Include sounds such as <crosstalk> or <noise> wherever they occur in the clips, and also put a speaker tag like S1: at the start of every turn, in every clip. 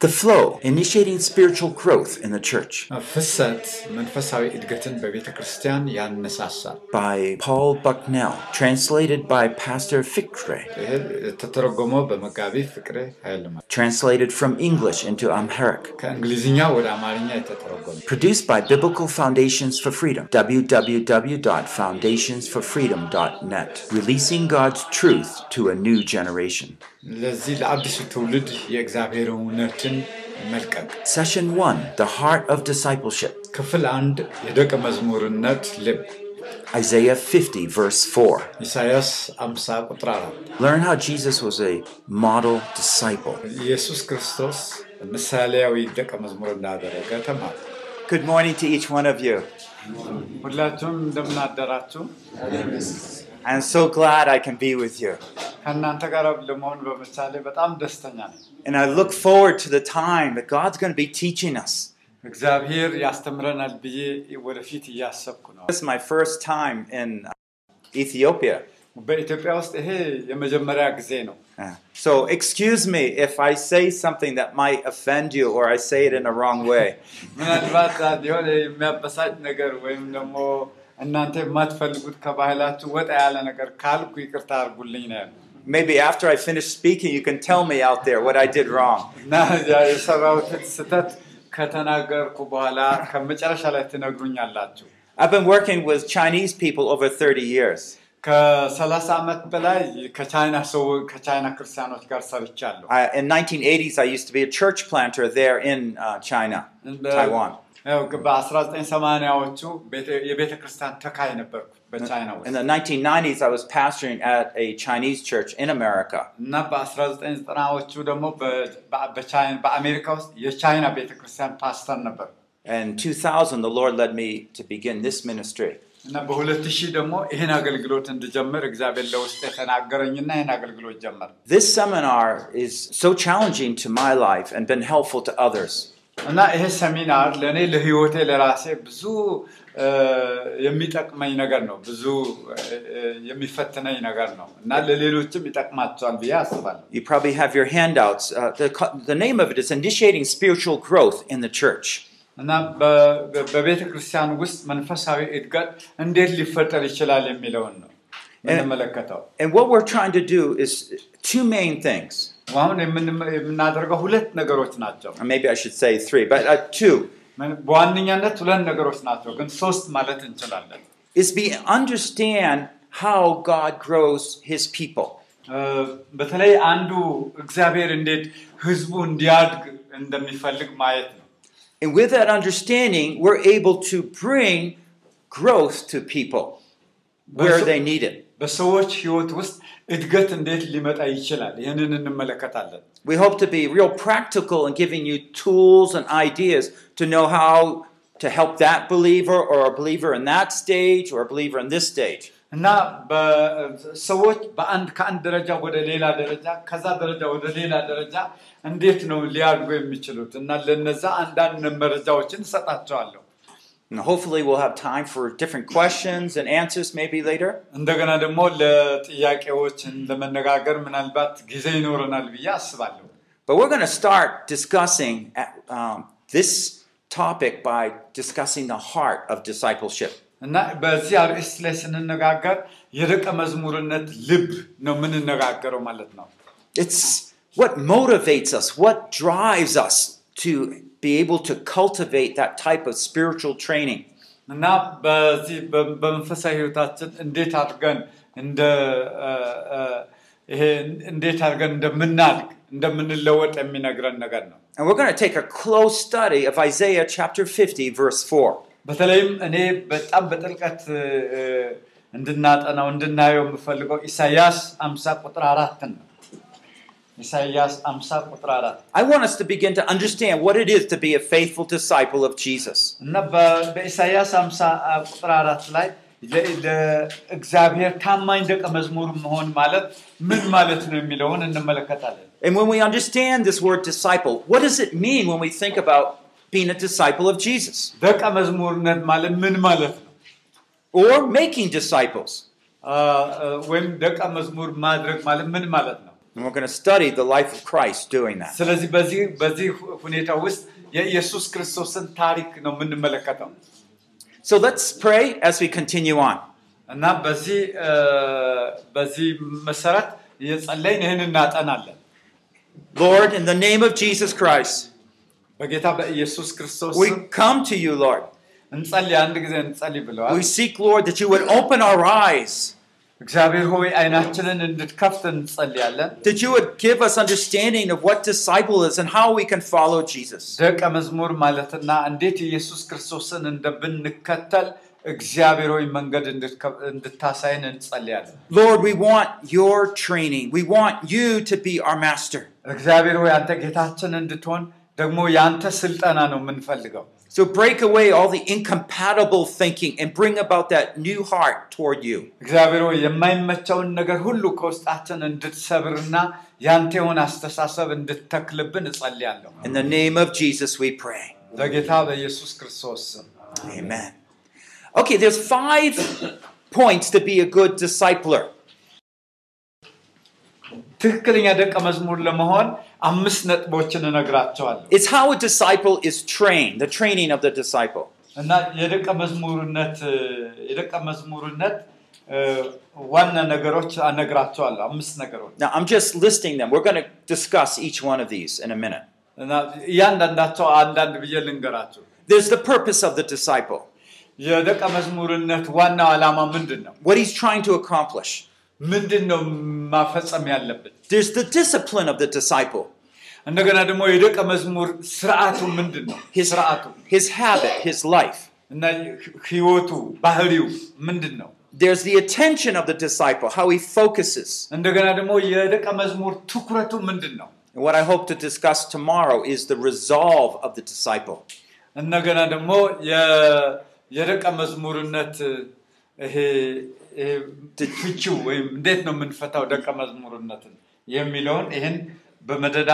S1: the flow, initiating spiritual growth in the church. By Paul Bucknell, translated by Pastor Fikre. Translated from English into Amharic. Produced by Biblical Foundations for Freedom, www.foundationsforfreedom.net. Releasing God's truth to a new generation.
S2: ለዚህ ለአዲሱ ትውልድ የእግዚአብሔር እውነትን መልቀቅ
S1: Session 1 The Heart of Discipleship,
S2: ክፍል አንድ የደቀ መዝሙርነት ልብ
S1: Isaiah 50, verse 4.
S2: ኢሳያስ 50 ቁጥር 4
S1: Learn how Jesus was a model disciple.
S2: ኢየሱስ ክርስቶስ ምሳሌያዊ ደቀ መዝሙር እንዳደረገ ተማሩ።
S1: Good morning to each one of you.
S2: ሁላችሁም እንደምናደራችሁ
S1: I'm so glad I can be with you. And I look forward to the time that God's going to be teaching us. This is my first time in uh, Ethiopia. Uh, so, excuse me if I say something that might offend you or I say it in a wrong way. <laughs>
S2: ምናልባት የሆነ የሚያበሳጭ ነገር ወይም ደግሞ እናንተ የማትፈልጉት ከባህላችሁ ወጣ ያለ ነገር ካልኩ ይቅርታ አድርጉልኝ ነው ያለው።
S1: Maybe after I finish speaking, you can tell me out there what I did wrong.
S2: እና ያ የሰራሁትን ስህተት ከተናገርኩ በኋላ ከመጨረሻ ላይ ትነግሩኛላችሁ።
S1: I've been working with Chinese people over 30 years.
S2: ከሰላሳ ዓመት በላይ ከቻይና ሰው ከቻይና ክርስቲያኖች ጋር ሰርቻለሁ።
S1: I, in 1980s, I used to be a church planter there in uh, China, Taiwan.
S2: ያው በ1980ዎቹ የቤተ ክርስቲያን ተካይ ነበርኩ በቻይና
S1: In
S2: ውስጥ
S1: the 1990s, I was pastoring at a Chinese church in America.
S2: እና በ1990ዎቹ ደግሞ በ- በ- በቻይና በአሜሪካ ውስጥ የቻይና ቤተ ክርስቲያን ፓስተር ነበር
S1: In 2000, the Lord led me to begin this ministry.
S2: እና በ2000 ደግሞ ይህን አገልግሎት እንድጀምር እግዚአብሔር ለውስጥ የተናገረኝና ይህን አገልግሎት ጀመር
S1: This seminar is so challenging to my life and been helpful to others.
S2: እና ይሄ ሰሚናር ለእኔ ለህይወቴ ለራሴ ብዙ እ፣ የሚጠቅመኝ ነገር ነው ብዙ እ፣ እ፣ የሚፈትነኝ ነገር ነው እና ለሌሎችም ይጠቅማቸዋል ብዬ አስባለሁ
S1: You probably have your handouts. Uh, the, co- the name of it is Initiating Spiritual Growth in the Church.
S2: እና በ- በ- በቤተ ክርስቲያን ውስጥ መንፈሳዊ እድገት እንዴት ሊፈጠር ይችላል የሚለውን ነው የምንመለከተው
S1: And what we're trying to do is two main things.
S2: አሁን የምን- የምናደርገው ሁለት ነገሮች ናቸው
S1: Or maybe I should say three, but uh, two.
S2: ምን- በዋነኛነት ሁለት ነገሮች ናቸው ግን ሶስት ማለት እንችላለን
S1: Is be understand how God grows his people.
S2: እ፣ በተለይ አንዱ እግዚአብሔር እንዴት ህዝቡ እንዲያድግ እንደሚፈልግ ማየት ነው
S1: And with that understanding, we're able to bring growth to people where
S2: But-
S1: they need it.
S2: በሰዎች ህይወት ውስጥ እድገት እንዴት ሊመጣ ይችላል ይህንን እንመለከታለን
S1: We hope to be real practical in giving you tools and ideas to know how to help that believer or a believer in that stage or a believer in this stage.
S2: እና በሰዎች በአንድ ከአንድ ደረጃ ወደ ሌላ ደረጃ ከዛ ደረጃ ወደ ሌላ ደረጃ እንዴት ነው ሊያድጉ የሚችሉት እና ለነዛ አንዳንድ መረጃዎችን እሰጣቸዋለሁ
S1: And hopefully, we'll have time for different questions and answers maybe later.
S2: እንደገና ደግሞ ለጥያቄዎችን ለመነጋገር ምናልባት ጊዜ ይኖረናል ብዬ አስባለሁ
S1: But we're going to start discussing um, this topic by discussing the heart of discipleship.
S2: እና በዚህ አርዕስት ላይ ስንነጋገር የደቀ መዝሙርነት ልብ ነው የምንነጋገረው ማለት ነው
S1: It's what motivates us, what drives us to be able to cultivate that type of spiritual training.
S2: እና በዚህ በ- በመንፈሳዊ ህይወታችን እንዴት አድርገን እንደ እ፣ እ፣ ይሄ እንዴት አድርገን እንደምናድግ እንደምንለወጥ የሚነግረን ነገር ነው
S1: And we're going to take a close study of Isaiah chapter 50, verse 4.
S2: በተለይም እኔ በጣም በጥልቀት እ፣ እ፣ እንድናጠናው እንድናየው የምፈልገው ኢሳያስ 50 ቁጥር አራትን ነው ኢሳያስ 50 ቁጥር አራት
S1: I want us to begin to understand what it is to be a faithful disciple of Jesus.
S2: እና በ- በኢሳያስ 50 ቁጥር አራት ላይ ለ- ለእግዚአብሔር ታማኝ ደቀ መዝሙር መሆን ማለት ምን ማለት ነው የሚለውን እንመለከታለን
S1: And when we understand this word disciple, what does it mean when we think about being a disciple of Jesus
S2: ደቀ መዝሙርነት ማለት ምን ማለት ነው
S1: or making disciples?
S2: አ፣ አ፣ ወይም ደቀ መዝሙር ማድረግ ማለት ምን ማለት ነው
S1: And we're going to study the life of Christ doing that.
S2: ስለዚህ በዚህ በዚህ ሁኔታ ውስጥ የኢየሱስ ክርስቶስን ታሪክ ነው የምንመለከተው
S1: So let's pray as we continue on.
S2: እና በዚህ እ፣ በዚህ መሰረት እየጸለይን ይህን እናጠናለን።
S1: Lord, in the name of Jesus Christ,
S2: በጌታ በኢየሱስ ክርስቶስ
S1: we
S2: ስም
S1: come to you, Lord.
S2: እንጸልይ፣ አንድ ጊዜ እንጸልይ ብለዋል።
S1: We seek, Lord, that you would open our eyes,
S2: እግዚአብሔር ሆይ አይናችንን እንድትከፍት እንጸልያለን።
S1: that you would give us understanding of what disciple is and how we can follow Jesus.
S2: ደቀ መዝሙር ማለትና እንዴት ኢየሱስ ክርስቶስን እንደምንከተል እግዚአብሔር ሆይ መንገድ እንድትከ- እንድታሳይን እንጸልያለን።
S1: Lord, we want your training. We want you to be our master.
S2: እግዚአብሔር ሆይ አንተ ጌታችን እንድትሆን ደግሞ የአንተ ስልጠና ነው የምንፈልገው።
S1: So break away all the incompatible thinking and bring about that new heart toward you.
S2: እግዚአብሔር ሆይ የማይመቸውን ነገር ሁሉ ከውስጣችን እንድትሰብርና ያንተ የሆነ አስተሳሰብ እንድትተክልብን እጸልያለሁ።
S1: In the name of Jesus, we pray.
S2: በጌታ በኢየሱስ ክርስቶስ ስም
S1: Amen. Okay, there's five points to be a good discipler.
S2: ትክክለኛ ደቀ መዝሙር ለመሆን አምስት ነጥቦችን እነግራቸዋለሁ
S1: It's how a disciple is trained, the training of the disciple.
S2: እና የደቀ መዝሙርነት እ፣ የደቀ መዝሙርነት እ፣ ዋና ነገሮች እነግራቸዋለሁ። አምስት ነገሮች
S1: Now, I'm just listing them. We're going to discuss each one of these in a minute.
S2: እና እያንዳንዳቸው አንዳንድ ብዬ ልንገራቸው።
S1: There's the purpose of the disciple,
S2: የደቀ መዝሙርነት ዋናው ዓላማ ምንድን ነው?
S1: what he's trying to accomplish.
S2: ምንድን ነው ማፈጸም ያለብን?
S1: There's the discipline of the disciple,
S2: እንደገና ደግሞ የደቀ መዝሙር ስርዓቱ ምንድን ነው?
S1: his,
S2: ስርዓቱ
S1: his habit, his life.
S2: እና ህይወቱ ባህሪው ምንድን ነው?
S1: There's the attention of the disciple, how he focuses.
S2: እንደገና ደግሞ የደቀ መዝሙር ትኩረቱ ምንድን ነው?
S1: And what I hope to discuss tomorrow is the resolve of the disciple.
S2: እንደገና ደግሞ የ- የደቀ መዝሙርነት ይሄ ይሄ ፍቺው ወይም እንዴት ነው የምንፈታው ደቀ መዝሙርነትን የሚለውን ይህን በመደዳ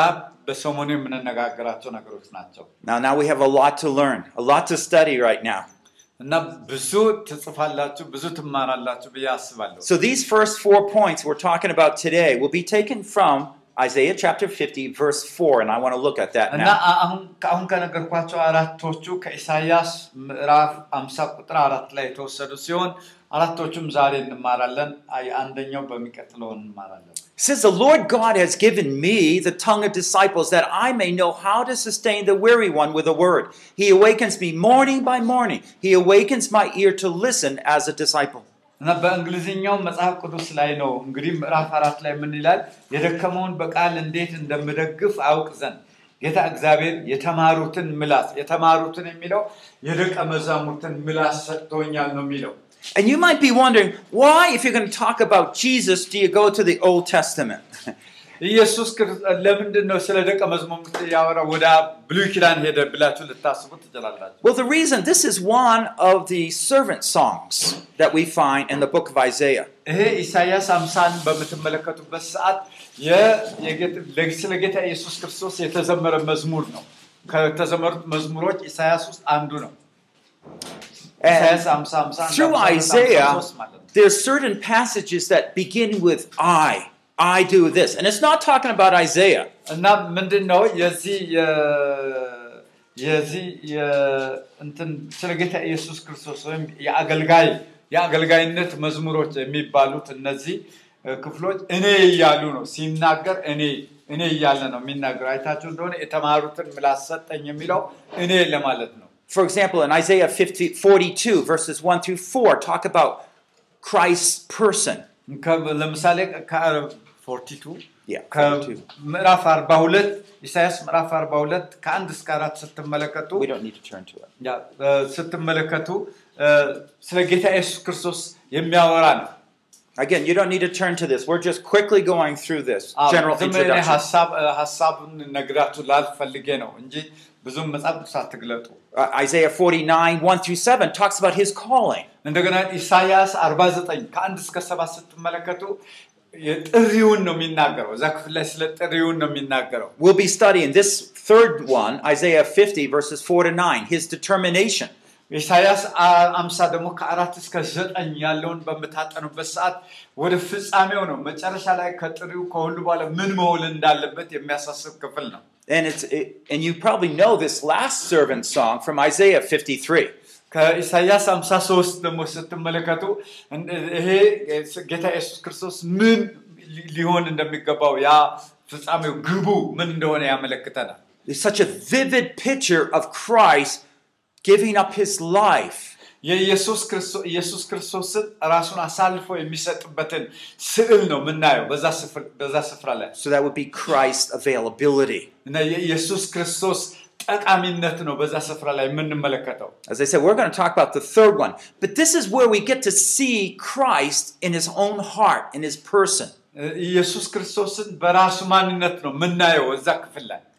S2: በሰሞኑ የምንነጋገራቸው ነገሮች ናቸው
S1: Now, now we have a lot to learn, a lot to study right now.
S2: እና ብዙ ትጽፋላችሁ ብዙ ትማራላችሁ ብዬ አስባለሁ
S1: So these first four points we're talking about today will be taken from Isaiah chapter 50, verse 4, and I want to look at that
S2: እና
S1: now.
S2: አ- አሁን አሁን ከነገርኳቸው አራቶቹ ከኢሳይያስ ምዕራፍ 50 ቁጥር አራት ላይ የተወሰዱ ሲሆን አራቶቹም ዛሬ እንማራለን አይ አንደኛው በሚቀጥለው እንማራለን
S1: It says, The Lord God has given me the tongue of disciples that I may know how to sustain the weary one with a word. He awakens me morning by morning. He awakens my ear to listen as a disciple.
S2: እና በእንግሊዝኛው መጽሐፍ ቅዱስ ላይ ነው እንግዲህ ምዕራፍ አራት ላይ ምን ይላል የደከመውን በቃል እንዴት እንደምደግፍ አውቅ ዘንድ ጌታ እግዚአብሔር የተማሩትን ምላስ የተማሩትን የሚለው የደቀ መዛሙርትን ምላስ ሰጥቶኛል ነው የሚለው
S1: And you might be wondering, why, if you're going to talk about Jesus, do you go to the Old Testament? <laughs>
S2: ኢየሱስ ክርስ- ለምንድን ነው ስለ ደቀ መዝሙርት ያወራ ወደ ብሉይ ኪዳን ሄደ ብላችሁ ልታስቡ ትችላላችሁ
S1: Well, the reason this is one of the servant songs that we find in the book of Isaiah.
S2: ይሄ ኢሳያስ አምሳን በምትመለከቱበት ሰዓት የ- የጌት- ለ- ስለ ጌታ ኢየሱስ ክርስቶስ የተዘመረ መዝሙር ነው ከተዘመሩት መዝሙሮች ኢሳያስ ውስጥ አንዱ ነው ኢሳያስ
S1: And
S2: 50 51
S1: through
S2: 52
S1: Isaiah,
S2: 53 ማለት ነው።
S1: there's certain passages that begin with I. I do this. And it's not talking about Isaiah.
S2: የዚህ እንትን ስለ ጌታ ኢየሱስ ክርስቶስ ወይም የአገልጋይ የአገልጋይነት መዝሙሮች የሚባሉት እነዚህ ክፍሎች እኔ እያሉ ነው ሲናገር እኔ እኔ እያለ ነው የሚናገር አይታችሁ እንደሆነ የተማሩትን ምላስ ሰጠኝ የሚለው እኔ ለማለት ነው
S1: For example, in Isaiah 50, 42, verses 1 through 4, talk about Christ's person.
S2: ከ- ለምሳሌ ከ42
S1: Yeah, 42.
S2: ከምዕራፍ 42 ኢሳያስ ምዕራፍ 42 ከአንድ እስከ አራት ስትመለከቱ
S1: We don't need to turn to it.
S2: ያ፣ እ፣ ስትመለከቱ እ፣ ስለ ጌታ ኢየሱስ ክርስቶስ የሚያወራ ነው።
S1: Again, you don't need to turn to this. We're just quickly going through this
S2: አዎ፣
S1: general
S2: ዝም ብዬ
S1: introduction.
S2: ሀሳብ እ፣ ሀሳቡን ነግራችሁ ላልፈልጌ ነው እንጂ ብዙም መጽሐፍ ቅዱስ አትግለጡ።
S1: Uh, Isaiah 49, 1 through 7, talks about his calling.
S2: እንደገና ኢሳያስ 49 ከአንድ እስከ ሰባት ስትመለከቱ የጥሪውን ነው የሚናገረው። እዛ ክፍል ላይ ስለ ጥሪውን ነው የሚናገረው።
S1: We'll be studying this third one, Isaiah 50, verses 4 to 9, his determination.
S2: ኢሳያስ አ- አምሳ ደግሞ ከአራት እስከ ዘጠኝ ያለውን በምታጠኑበት ሰዓት ወደ ፍጻሜው ነው። መጨረሻ ላይ ከጥሪው ከሁሉ በኋላ ምን መሆን እንዳለበት የሚያሳስብ ክፍል ነው።
S1: And it's it, and you probably know this last servant song from Isaiah 53.
S2: ከኢሳያስ 53 ደግሞ ስትመለከቱ እን- ይሄ ጌታ ኢየሱስ ክርስቶስ ምን ሊ- ሊሆን እንደሚገባው ያ ፍጻሜው ግቡ ምን እንደሆነ ያመለክተናል።
S1: It's such a vivid picture of Christ giving up his life
S2: የኢየሱስ ክርስቶስ ኢየሱስ ክርስቶስን ራሱን አሳልፎ የሚሰጥበትን ስዕል ነው የምናየው በዛ ስፍር- በዛ ስፍራ ላይ
S1: so that would be Christ's availability.
S2: እና የኢየሱስ ክርስቶስ ጠቃሚነት ነው በዛ ስፍራ ላይ የምንመለከተው።
S1: As I said, we're going to talk about the third one, but this is where we get to see Christ in his own heart, in his person.
S2: ኢየሱስ ክርስቶስን በራሱ ማንነት ነው የምናየው እዛ ክፍል ላይ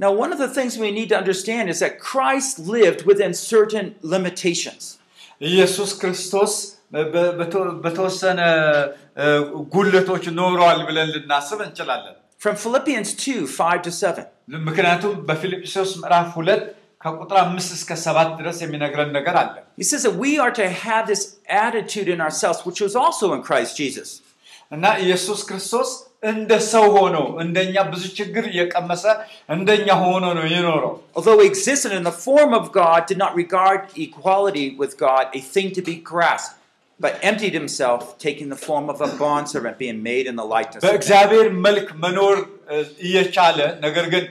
S1: Now, one of the things we need to understand is that Christ lived within certain limitations.
S2: ኢየሱስ ክርስቶስ በ- በተ- በተወሰነ እ፣ ጉለቶች ኖረዋል ብለን ልናስብ እንችላለን።
S1: From Philippians 2 5 to 7.
S2: ምክንያቱም በፊልጵስዩስ ምዕራፍ ሁለት ከቁጥር አምስት እስከ ሰባት ድረስ የሚነግረን ነገር አለ።
S1: He says that we are to have this attitude in ourselves, which was also in Christ Jesus.
S2: እና ኢየሱስ ክርስቶስ እንደ ሰው ሆኖ እንደኛ ብዙ ችግር እየቀመሰ እንደኛ ሆኖ ነው የኖረው።
S1: Although he existed in the form of God, did not regard equality with God a thing to be grasped, but emptied himself, taking the form of a bondservant, being made in the likeness of man.
S2: በእግዚአብሔር መልክ መኖር እ፣ እየቻለ ነገር ግን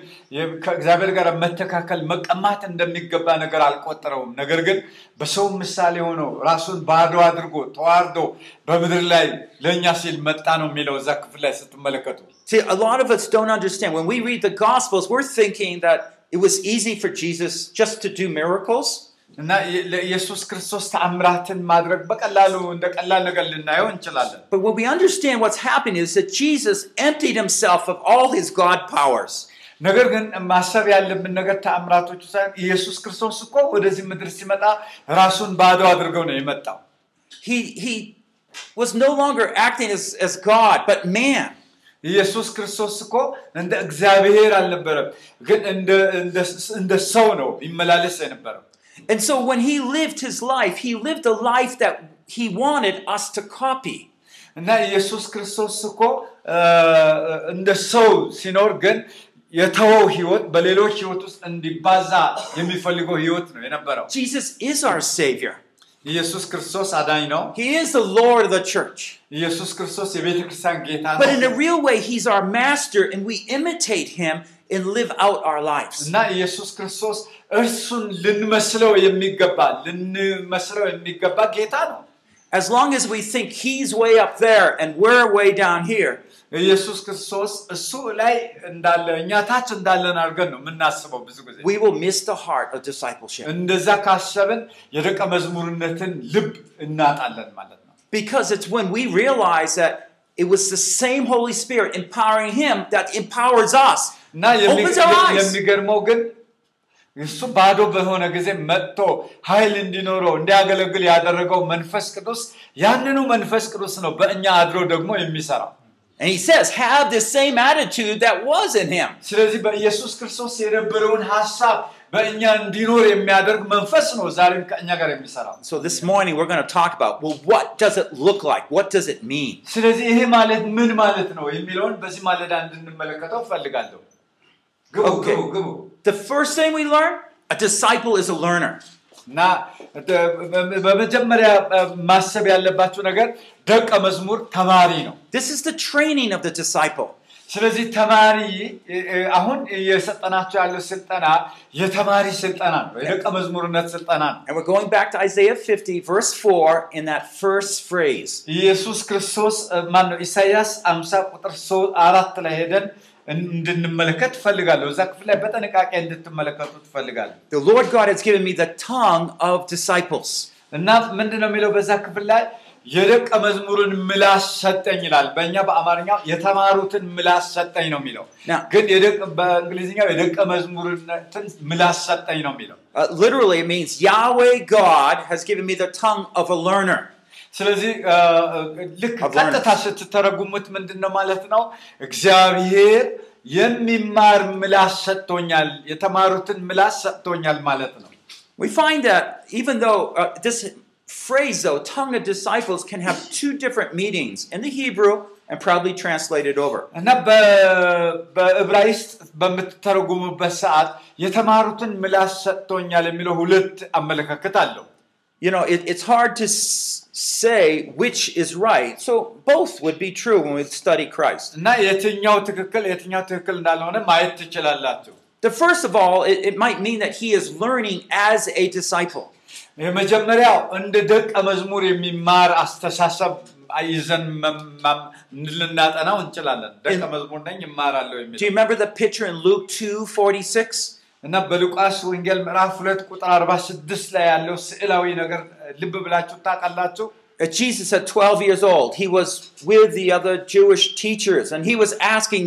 S2: ከእግዚአብሔር ጋር መተካከል መቀማት እንደሚገባ ነገር አልቆጠረውም። ነገር ግን በሰው ምሳሌ ሆኖ ራሱን ባዶ አድርጎ ተዋርዶ በምድር ላይ ለእኛ ሲል መጣ ነው የሚለው እዛ ክፍል ላይ ስትመለከቱ
S1: See, a lot of us don't understand. When we read the Gospels, we're thinking that it was easy for Jesus just to do miracles.
S2: እና የ- ለኢየሱስ ክርስቶስ ተአምራትን ማድረግ በቀላሉ እንደ ቀላል ነገር ልናየው እንችላለን።
S1: But when we understand what's happening is that Jesus emptied himself of all his God powers.
S2: ነገር ግን ማሰብ ያለብን ነገር ተአምራቶቹ ሳይሆን ኢየሱስ ክርስቶስ እኮ ወደዚህ ምድር ሲመጣ ራሱን ባዶ አድርገው ነው የመጣው።
S1: He, he was no longer acting as, as God, but man.
S2: ኢየሱስ ክርስቶስ እኮ እንደ እግዚአብሔር አልነበረም፣ ግን እንደ- እንደ- እንደ ሰው ነው ይመላለስ የነበረው።
S1: And so when he lived his life, he lived a life that he wanted us to copy.
S2: እና ኢየሱስ ክርስቶስ እኮ እ፣ እንደ ሰው ሲኖር ግን የተወው ህይወት በሌሎች ህይወት ውስጥ እንዲባዛ የሚፈልገው ህይወት ነው የነበረው።
S1: Jesus is our Savior.
S2: ኢየሱስ ክርስቶስ አዳኝ ነው።
S1: He is the Lord of the church.
S2: ኢየሱስ ክርስቶስ የቤተ ክርስቲያን ጌታ
S1: But in a
S2: ነው
S1: real way, he's our master, and we imitate him and live out our lives.
S2: እና ኢየሱስ ክርስቶስ እርሱን ልንመስለው የሚገባ ልንመስለው የሚገባ ጌታ ነው።
S1: As long as we think he's way up there and we're way down here,
S2: ኢየሱስ ክርስቶስ እሱ ላይ እንዳለ እኛ ታች እንዳለን አድርገን ነው የምናስበው ብዙ ጊዜ።
S1: we will miss the heart of discipleship.
S2: እንደዛ ካሰብን የደቀ መዝሙርነትን ልብ እናጣለን ማለት ነው።
S1: Because it's when we realize that it was the same Holy Spirit empowering him that empowers us.
S2: እና የሚ-
S1: Opens our eyes.
S2: የሚገርመው ግን እሱ ባዶ በሆነ ጊዜ መጥቶ ኃይል እንዲኖረው እንዲያገለግል ያደረገው መንፈስ ቅዱስ ያንኑ መንፈስ ቅዱስ ነው በእኛ አድሮ ደግሞ የሚሰራው።
S1: And he says, have the same attitude that was in him.
S2: ስለዚህ በኢየሱስ ክርስቶስ የነበረውን ሀሳብ በእኛ እንዲኖር የሚያደርግ መንፈስ ነው ዛሬም ከእኛ ጋር የሚሰራው።
S1: So this morning we're going to talk about, well, what does it look like? What does it mean?
S2: ስለዚህ ይሄ ማለት ምን ማለት ነው የሚለውን በዚህ ማለዳ እንድንመለከተው እፈልጋለሁ። ግቡ. ግቡ ግቡ
S1: The first thing we learn, a disciple is a learner.
S2: እና በ- በመጀመሪያ ማሰብ ያለባቸው ነገር ደቀ መዝሙር ተማሪ ነው።
S1: This is the training of the disciple.
S2: ስለዚህ ተማሪ እ- እ- አሁን እየሰጠናቸው ያለው ስልጠና የተማሪ ስልጠና ነው፣ የደቀ መዝሙርነት ስልጠና ነው።
S1: And we're going back to Isaiah 50, verse 4, in that first phrase.
S2: ኢየሱስ ክርስቶስ ማን ነው? ኢሳይያስ 50 ቁጥር ሶ- አራት ላይ ሄደን እንድንመለከት ትፈልጋለሁ። እዛ ክፍል ላይ በጥንቃቄ እንድትመለከቱ ትፈልጋለሁ።
S1: The Lord God has given me the tongue of disciples.
S2: እና ምንድን ነው የሚለው በዛ ክፍል ላይ የደቀ መዝሙርን ምላስ ሰጠኝ ይላል። በእኛ በአማርኛው የተማሩትን ምላስ ሰጠኝ ነው የሚለው። ግን በእንግሊዝኛው የደቀ መዝሙርነትን ምላስ ሰጠኝ ነው የሚለው።
S1: Uh, literally, it means Yahweh God has given me the tongue of a learner.
S2: ስለዚህ አ, ልክ
S1: Of learners.
S2: ቀጥታ ስትተረጉሙት ምንድን ነው ማለት ነው? እግዚአብሔር የሚማር ምላስ ሰጥቶኛል፣ የተማሩትን ምላስ ሰጥቶኛል ማለት ነው።
S1: We find that even though uh, this phrase, though, tongue of disciples, can have two different meanings in the Hebrew and probably translated over.
S2: እና በ- በዕብራይስጥ በምትተረጉሙበት ሰዓት የተማሩትን ምላስ ሰጥቶኛል የሚለው ሁለት አመለካከት አለው።
S1: You know, it, it's hard to s- say which is right. So both would be true when we study Christ.
S2: እና የትኛው ትክክል የትኛው ትክክል እንዳልሆነ ማየት ትችላላችሁ።
S1: The first of all, it, it might mean that he is learning as a disciple.
S2: የመጀመሪያው እንደ ደቀ መዝሙር የሚማር አስተሳሰብ ይዘን መ- መ- ልናጠናው እንችላለን። ደቀ መዝሙር ነኝ ይማራለሁ
S1: Do
S2: የሚል
S1: you remember the picture in Luke 2 46?
S2: እና በሉቃስ ወንጌል ምዕራፍ ሁለት ቁጥር 46 ላይ ያለው ስዕላዊ ነገር ልብ ብላችሁ ታውቃላችሁ?
S1: Uh, Jesus, at 12 years old, he was with the other Jewish teachers and he was asking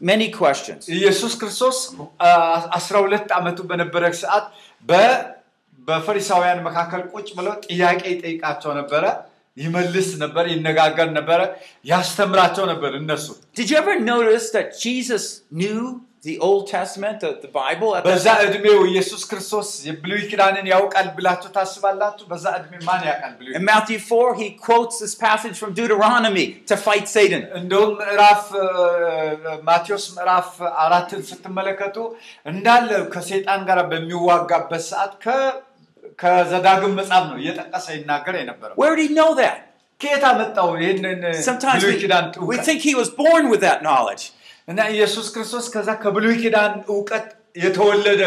S1: many questions.
S2: ኢየሱስ ክርስቶስ አ- 12 ዓመቱ በነበረ ሰዓት በ- በፈሪሳውያን መካከል ቁጭ ብለው ጥያቄ ይጠይቃቸው ነበረ፣ ይመልስ ነበር፣ ይነጋገር ነበረ፣ ያስተምራቸው ነበር እነሱ
S1: Did you ever notice that Jesus knew the Old Testament, the, the Bible? At that
S2: በዛ
S1: time?
S2: ዕድሜው ኢየሱስ ክርስቶስ የብሉይ ኪዳንን ያውቃል ብላችሁ ታስባላችሁ? በዛ ዕድሜ ማን ያውቃል ብሉይ
S1: In Matthew 4, he quotes this passage from Deuteronomy to fight Satan.
S2: እንደውም ምዕራፍ እ፣ ማቴዎስ ምዕራፍ አራትን ስትመለከቱ እንዳለ ከሰይጣን ጋር በሚዋጋበት ሰዓት ከ- ከዘዳግም መጽሐፍ ነው እየጠቀሰ ይናገር የነበረው።
S1: Where did he know that?
S2: ከየት አመጣው ይህንን
S1: Sometimes
S2: ብሉይ
S1: we,
S2: ኪዳን
S1: we
S2: እውቀት?
S1: think he was born with that knowledge.
S2: እና ኢየሱስ ክርስቶስ ከዛ ከብሉይ ኪዳን እውቀት የተወለደ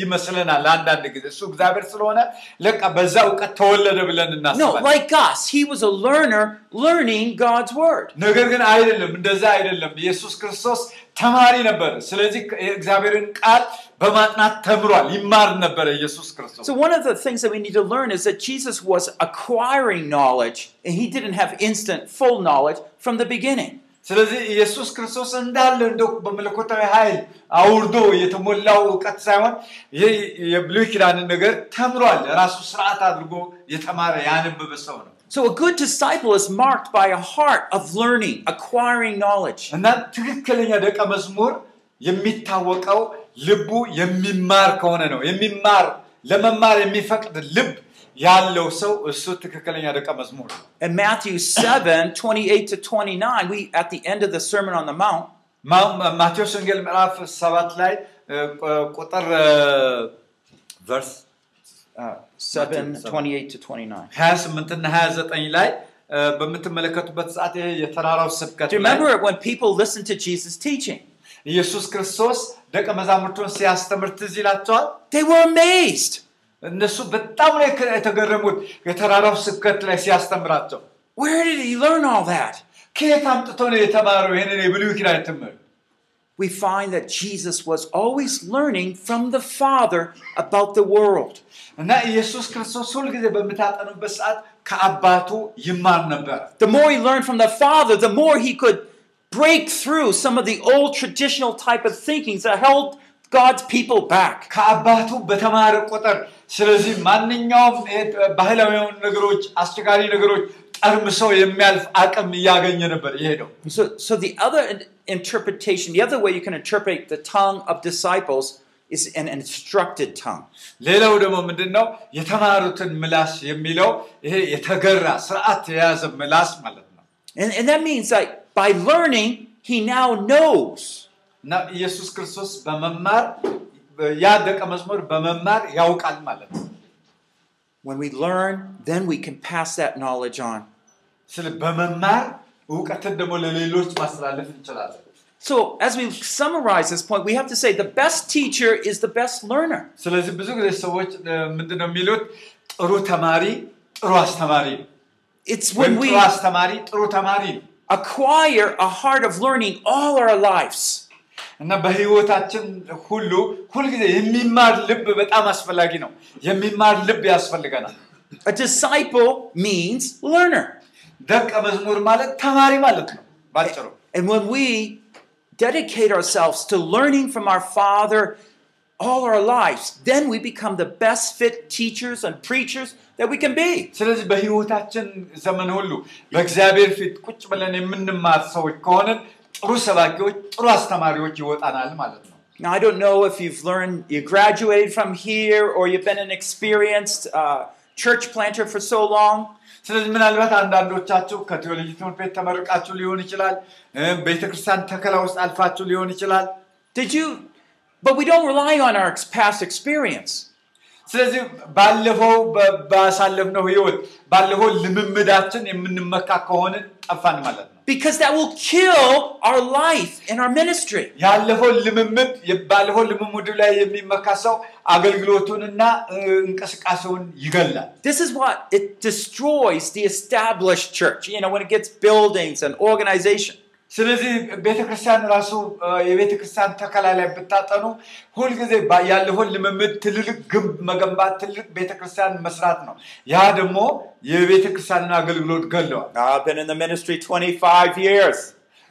S2: ይመስለናል አንዳንድ ጊዜ። እሱ እግዚአብሔር ስለሆነ ለቃ በዛ እውቀት ተወለደ ብለን
S1: No,
S2: እናስባለን።
S1: like us, he was a learner learning God's word.
S2: ነገር ግን አይደለም፣ እንደዛ አይደለም። ኢየሱስ ክርስቶስ ተማሪ ነበር። ስለዚህ የእግዚአብሔርን ቃል በማጥናት ተምሯል፣ ይማር ነበረ ኢየሱስ ክርስቶስ።
S1: So, one of the things that we need to learn is that Jesus was acquiring knowledge, and he didn't have instant, full knowledge from the beginning.
S2: ስለዚህ ኢየሱስ ክርስቶስ እንዳለ እንደው በመለኮታዊ ኃይል አውርዶ የተሞላው እውቀት ሳይሆን ይህ የብሉይ ኪዳንን ነገር ተምሯል። ራሱ ስርዓት አድርጎ የተማረ ያነበበ ሰው ነው
S1: So, a good disciple is marked by a heart of learning, acquiring knowledge.
S2: እና ትክክለኛ ደቀ መዝሙር የሚታወቀው ልቡ የሚማር ከሆነ ነው። የሚማር ለመማር የሚፈቅድ ልብ ያለው ሰው እሱ ትክክለኛ ደቀ መዝሙር ነው።
S1: In Matthew 7 28 to 29, we, at the end of the Sermon on the Mount,
S2: ማ- ማቴዎስ ወንጌል ምዕራፍ ሰባት ላይ እ, ቁ- ቁጥር ቨርስ
S1: uh, 7 28 to 29.
S2: 28 እና 29 ላይ እ፣ በምትመለከቱበት ሰዓት ይሄ የተራራው ስብከት
S1: Do you
S2: ላይ
S1: remember when people listened to Jesus' teaching?
S2: ኢየሱስ ክርስቶስ ደቀ መዛሙርቱን ሲያስተምር ትዝ ይላቸዋል።
S1: They were amazed.
S2: እነሱ በጣም ነው የከ- የተገረሙት የተራራው ስብከት ላይ ሲያስተምራቸው።
S1: Where did he learn all that?
S2: ከየት አምጥቶ ነው የተማረው ይህንን የብሉይ ኪዳን ትምህርት?
S1: We find that Jesus was always learning from the Father about the world.
S2: እና ኢየሱስ ክርስቶስ ሁልጊዜ በምታጠኑበት ሰዓት ከአባቱ ይማር ነበር።
S1: The more he learned from the Father, the more he could break through some of the old traditional type of thinkings that held God's people back.
S2: ከአባቱ በተማረ ቁጥር ስለዚህ ማንኛውም ይሄ ባህላዊ የሆኑ ነገሮች፣ አስቸጋሪ ነገሮች ጠርምሰው የሚያልፍ አቅም እያገኘ ነበር የሄደው።
S1: So, so the other in- interpretation, the other way you can interpret the tongue of disciples is an instructed tongue.
S2: ሌላው ደግሞ ምንድን ነው የተማሩትን ምላስ የሚለው ይሄ የተገራ ስርዓት የያዘ ምላስ ማለት ነው።
S1: And, and that means that by learning, he now knows.
S2: እና ኢየሱስ ክርስቶስ በመማር ያ ደቀ መዝሙር በመማር ያውቃል ማለት ነው።
S1: When we learn, then we can pass that knowledge on.
S2: ስለ በመማር እውቀትን ደግሞ ለሌሎች ማስተላለፍ እንችላለን።
S1: So, as we summarize this point, we have to say the best teacher is the best learner.
S2: ስለዚህ ብዙ ጊዜ ሰዎች እ፣ ምንድን ነው የሚሉት? ጥሩ ተማሪ ጥሩ አስተማሪ ነው።
S1: It's
S2: ወይም
S1: when we
S2: ጥሩ አስተማሪ ጥሩ ተማሪ ነው
S1: acquire a heart of learning all our lives.
S2: እና በህይወታችን ሁሉ ሁልጊዜ የሚማር ልብ በጣም አስፈላጊ ነው። የሚማር ልብ ያስፈልገናል።
S1: A disciple means learner.
S2: ደቀ መዝሙር ማለት ተማሪ ማለት ነው ባጭሩ።
S1: And when we dedicate ourselves to learning from our Father all our lives, then we become the best fit teachers and preachers that we can be.
S2: ስለዚህ በህይወታችን ዘመን ሁሉ በእግዚአብሔር ፊት ቁጭ ብለን የምንማር ሰዎች ከሆነን ጥሩ ሰባኪዎች፣ ጥሩ አስተማሪዎች ይወጣናል ማለት ነው።
S1: Now, I don't know if you've learned, you graduated from here, or you've been an experienced uh, church planter for so long.
S2: ስለዚህ ምናልባት አንዳንዶቻችሁ ከቴዎሎጂ ትምህርት ቤት ተመርቃችሁ ሊሆን ይችላል። እ፣ ቤተክርስቲያን ተከላ ውስጥ አልፋችሁ ሊሆን ይችላል።
S1: Did you? But we don't rely on our ex- past experience.
S2: ስለዚህ ባለፈው በ- ባሳለፍነው ህይወት ባለፈው ልምምዳችን የምንመካ ከሆንን ጠፋን ማለት ነው። ነው።
S1: Because that will kill our life and our ministry.
S2: ያለፈው ልምምድ ባለፈው ልምምዱ ላይ የሚመካ ሰው አገልግሎቱንና እ፣ እንቅስቃሴውን ይገላል።
S1: This is what it destroys the established church, you know, when it gets buildings and organization.
S2: ስለዚህ ቤተክርስቲያን ራሱ የቤተክርስቲያን ተከላ ላይ ብታጠኑ ሁልጊዜ ያለፈውን ልምምድ ትልልቅ ግንብ መገንባት፣ ትልልቅ ቤተክርስቲያን መስራት ነው። ያ ደግሞ የቤተክርስቲያንን አገልግሎት ገለዋል።
S1: I've been in the ministry 25 years,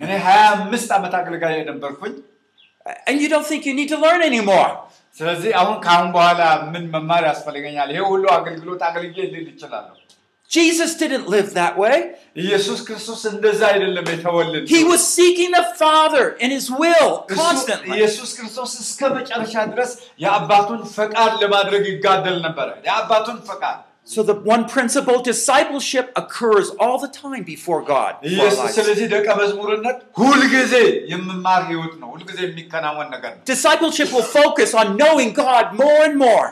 S2: እኔ ሀያ አምስት ዓመት አገልጋይ ነበርኩኝ።
S1: and you don't think you need to learn anymore.
S2: ስለዚህ አሁን ከአሁን በኋላ ምን መማር ያስፈልገኛል? ይሄ ሁሉ አገልግሎት አገልግዬ ልል ይችላለሁ።
S1: Jesus didn't live that way.
S2: ኢየሱስ ክርስቶስ እንደዛ አይደለም የተወልን።
S1: He was seeking the Father in His will
S2: እሱ
S1: constantly.
S2: ኢየሱስ ክርስቶስ እስከ መጨረሻ ድረስ የአባቱን ፈቃድ ለማድረግ ይጋደል ነበረ። የአባቱን ፈቃድ
S1: So the one principle discipleship occurs all the time before God. for our
S2: ኢየሱስ
S1: lives.
S2: ስለዚህ ደቀ መዝሙርነት ሁልጊዜ የምማር ህይወት ነው። ሁልጊዜ የሚከናወን ነገር ነው
S1: Discipleship will focus on knowing God more and more.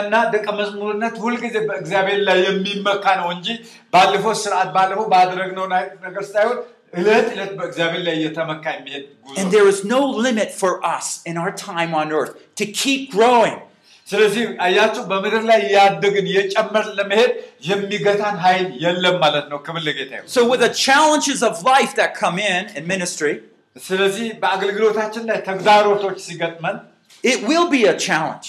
S2: እና ደቀ መዝሙርነት ሁልጊዜ በእግዚአብሔር ላይ የሚመካ ነው እንጂ ባለፈው ስርዓት ባለፈው ባደረግነው ነገር ሳይሆን እለት እለት በእግዚአብሔር ላይ እየተመካ የሚሄድ ጉዞ
S1: And
S2: ነው።
S1: there is no limit for us in our time on earth to keep growing.
S2: ስለዚህ አያችሁ በምድር ላይ ያደግን የጨመር ለመሄድ የሚገታን ኃይል የለም ማለት ነው። ክብር ለጌታ ይሁን።
S1: So with the challenges of life that come in in ministry,
S2: ስለዚህ በአገልግሎታችን ላይ ተግዳሮቶች ሲገጥመን
S1: it will be a challenge.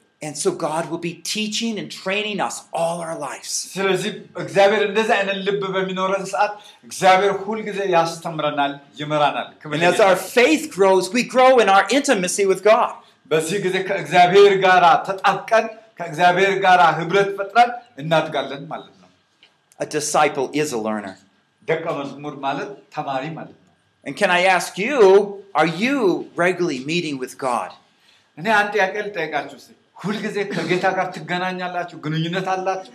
S1: And so God will be teaching and training us all our lives.
S2: ስለዚህ እግዚአብሔር እንደዚህ አይነት ልብ በሚኖረን ሰዓት እግዚአብሔር ሁልጊዜ ያስተምረናል፣ ይመራናል። ክብር
S1: And as
S2: ለጌታ
S1: our
S2: ይሁን።
S1: faith grows, we grow in our intimacy with God.
S2: በዚህ ጊዜ ከእግዚአብሔር ጋር ተጣብቀን ከእግዚአብሔር ጋር ህብረት ፈጥረን እናድጋለን ማለት ነው።
S1: A disciple is a learner.
S2: ደቀ መዝሙር ማለት ተማሪ ማለት ነው።
S1: And can I ask you, are you regularly meeting with God?
S2: እኔ አንድ ጥያቄ ልጠይቃችሁ እስኪ። ሁልጊዜ ከጌታ ጋር ትገናኛላችሁ? ግንኙነት አላችሁ?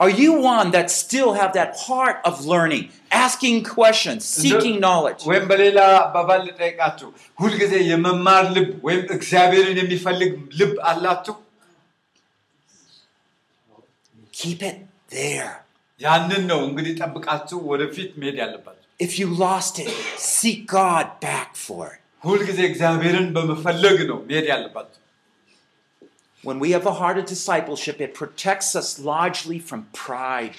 S1: Are you one that still have that heart of learning, asking questions, seeking knowledge?
S2: ወይም በሌላ አባባል ልጠይቃችሁ፣ ሁልጊዜ የመማር ልብ ወይም እግዚአብሔርን የሚፈልግ ልብ አላችሁ?
S1: Keep it there.
S2: ያንን ነው እንግዲህ ጠብቃችሁ ወደፊት መሄድ ያለባችሁ።
S1: If you lost it, seek God back for it.
S2: ሁልጊዜ እግዚአብሔርን በመፈለግ ነው መሄድ ያለባችሁ።
S1: When we have a heart of discipleship, it protects us largely from pride.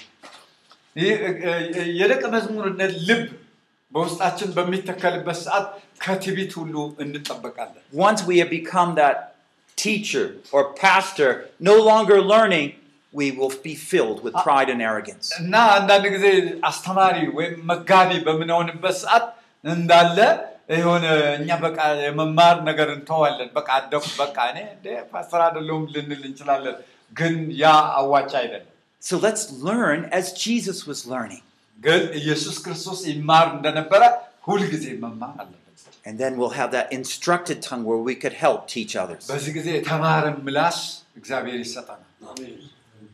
S2: ይህ እ- እ- የደቀ መዝሙርነት ልብ በውስጣችን በሚተከልበት ሰዓት ከትዕቢት ሁሉ እንጠበቃለን።
S1: Once we have become that teacher or pastor, no longer learning, we will be filled with pride and arrogance.
S2: እና አንዳንድ ጊዜ አስተማሪ ወይም መጋቢ በምንሆንበት ሰዓት እንዳለ የሆነ እኛ በቃ የመማር ነገር እንተዋለን። በቃ አደኩ በቃ እኔ እንደ ፓስተር አይደለሁም ልንል እንችላለን። ግን ያ አዋጭ አይደለም።
S1: So let's learn as Jesus was learning.
S2: ግን ኢየሱስ ክርስቶስ ይማር እንደነበረ ሁልጊዜ መማር አለበት።
S1: And then we'll have that instructed tongue where we could help teach others.
S2: በዚህ ጊዜ የተማረ ምላስ እግዚአብሔር ይሰጠናል።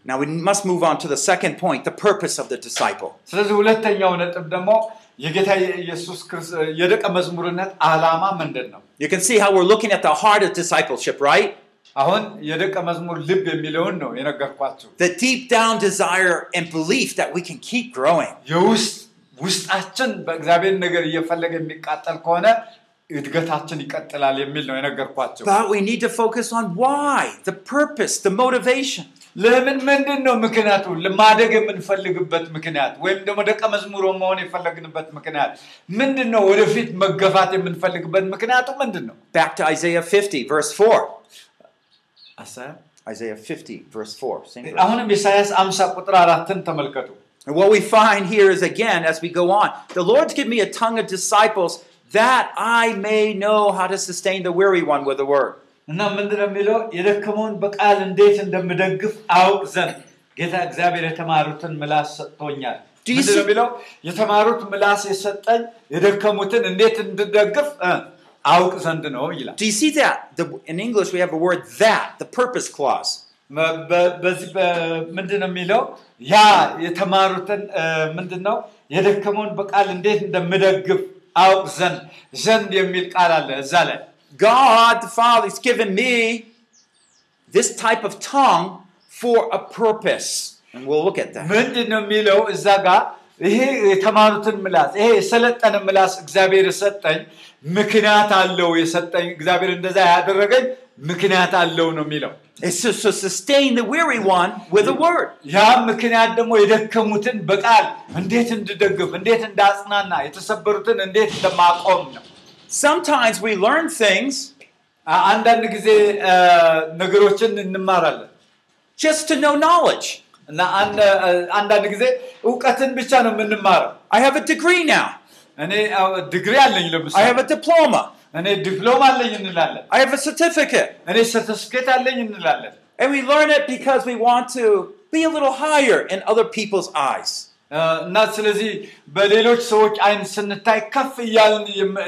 S1: Now we must move on to the second point the purpose of the disciple.
S2: ስለዚህ ሁለተኛው ነጥብ ደግሞ የጌታ የኢየሱስ ክርስቶስ የደቀ መዝሙርነት ዓላማ ምንድን ነው?
S1: You can see how we're looking at the heart of discipleship, right?
S2: አሁን የደቀ መዝሙር ልብ የሚለውን ነው የነገርኳቸው።
S1: The deep down desire and belief that we can keep growing.
S2: የውስጥ ውስጣችን በእግዚአብሔር ነገር እየፈለገ የሚቃጠል ከሆነ እድገታችን ይቀጥላል የሚል ነው የነገርኳቸው።
S1: But we need to focus on why, the purpose, the motivation.
S2: ለምን ምንድን ነው ምክንያቱ? ማደግ የምንፈልግበት ምክንያት ወይም ደግሞ ደቀ መዝሙር መሆን የፈለግንበት ምክንያት ምንድን ነው? ወደፊት መገፋት የምንፈልግበት ምክንያቱ ምንድን ነው?
S1: Back to Isaiah 50, verse 4. Isaiah 50, verse 4. Same verse.
S2: አሁንም ኢሳያስ 50 ቁጥር አራትን ተመልከቱ።
S1: And what we find here is again, as we go on, the Lord's given me a tongue of disciples that I may know how to sustain the weary one with the word.
S2: እና ምንድን ነው የሚለው? የደከመውን በቃል እንዴት እንደምደግፍ አውቅ ዘንድ ጌታ እግዚአብሔር የተማሩትን ምላስ ሰጥቶኛል። የሚለው? የተማሩት ምላስ የሰጠኝ የደከሙትን እንዴት እንድደግፍ አውቅ ዘንድ ነው ይላል።
S1: Do you see that? The, in English, we have a word that, the purpose clause.
S2: በ- በ- በዚህ ምንድን የሚለው? ያ የተማሩትን እ፣ ምንድን ነው የደከመውን በቃል እንዴት እንደምደግፍ አውቅ ዘንድ ዘንድ የሚል ቃል አለ እዛ ላይ
S1: God the Father has given me this type of tongue for a purpose. And we'll look at that.
S2: ምንድን ነው የሚለው እዛ ጋር ይሄ የተማሩትን ምላስ ይሄ የሰለጠነ ምላስ እግዚአብሔር የሰጠኝ ምክንያት አለው የሰጠኝ እግዚአብሔር እንደዛ ያደረገኝ ምክንያት አለው ነው የሚለው
S1: It's to, to sustain the weary one with a word.
S2: ያ ምክንያት ደግሞ የደከሙትን በቃል እንዴት እንድደግፍ እንዴት እንዳጽናና የተሰበሩትን እንዴት እንደማቆም ነው
S1: Sometimes we learn things
S2: አ- አንዳንድ ጊዜ አ፣ ነገሮችን እንማራለን
S1: just to know knowledge.
S2: እና አንድ- አንዳንድ ጊዜ እውቀትን ብቻ ነው የምንማረው
S1: I have a degree now.
S2: እኔ አ፣ ዲግሪ አለኝ
S1: I
S2: ለምሳሌ
S1: have a diploma.
S2: እኔ ዲፕሎማ አለኝ እንላለን
S1: I have a certificate.
S2: እኔ ሰርተፍኬት አለኝ እንላለን
S1: And we learn it because we want to be a little higher in other people's eyes.
S2: እና ስለዚህ በሌሎች ሰዎች አይን ስንታይ ከፍ እያልን የም-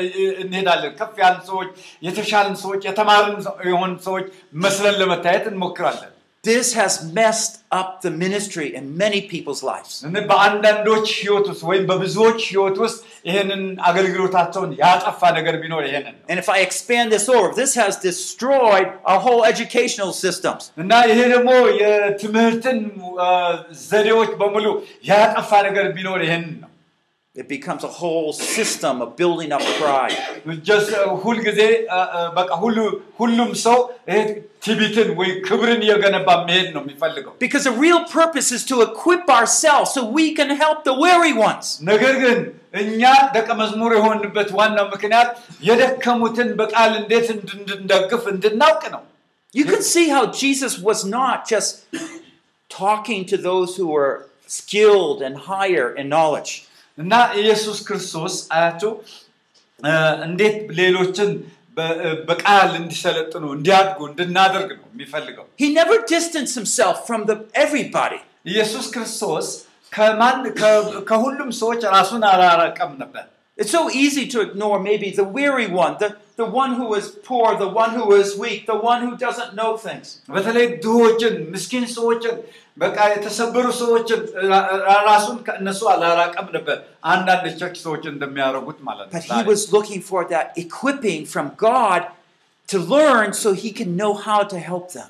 S2: እንሄዳለን ከፍ ያልን ሰዎች የተሻልን ሰዎች የተማርን የሆን ሰዎች መስለን ለመታየት እንሞክራለን
S1: This has messed up the ministry in many people's lives.
S2: እና በአንዳንዶች ህይወት ውስጥ ወይም በብዙዎች ህይወት ውስጥ ይህንን አገልግሎታቸውን ያጠፋ ነገር ቢኖር ይሄንን ነው
S1: And if I expand this over, this has destroyed our whole educational systems.
S2: እና ይሄ ደግሞ የትምህርትን አ፣ ዘዴዎች በሙሉ ያጠፋ ነገር ቢኖር ይሄንን ነው
S1: It becomes a whole system of building up pride.
S2: ጀስት ሁልጊዜ አ፣ አ፣ በቃ ሁሉ ሁሉም ሰው ይሄ ትዕቢትን ወይ ክብርን እየገነባ መሄድ ነው የሚፈልገው
S1: Because the real purpose is to equip ourselves so we can help the weary ones.
S2: ነገር ግን እኛ ደቀ መዝሙር የሆንበት ዋናው ምክንያት የደከሙትን በቃል እንዴት እንድንደግፍ እንድናውቅ ነው
S1: You can see how Jesus was not just talking to those who were skilled and higher in knowledge.
S2: እና ኢየሱስ ክርስቶስ አያቸው እ፣ እንዴት ሌሎችን በ- በቃል እንዲሰለጥኑ እንዲያድጉ እንድናደርግ ነው የሚፈልገው
S1: He never distanced himself from the everybody.
S2: ኢየሱስ ክርስቶስ ከማን ከ- ከሁሉም ሰዎች ራሱን አላራቀም ነበር
S1: It's so easy to ignore maybe the weary one, the, the one who is poor, the one who is weak, the one who doesn't know things.
S2: በተለይ ድሆችን ምስኪን ሰዎችን በቃ የተሰበሩ ሰዎችን ራ- ራ- ራሱን ከእነሱ አላራቀም ነበር አንዳንድ ቸርች ሰዎች እንደሚያደርጉት ማለት ነው
S1: But he
S2: ዛሬ።
S1: was looking for that equipping from God to learn so he can know how to help them.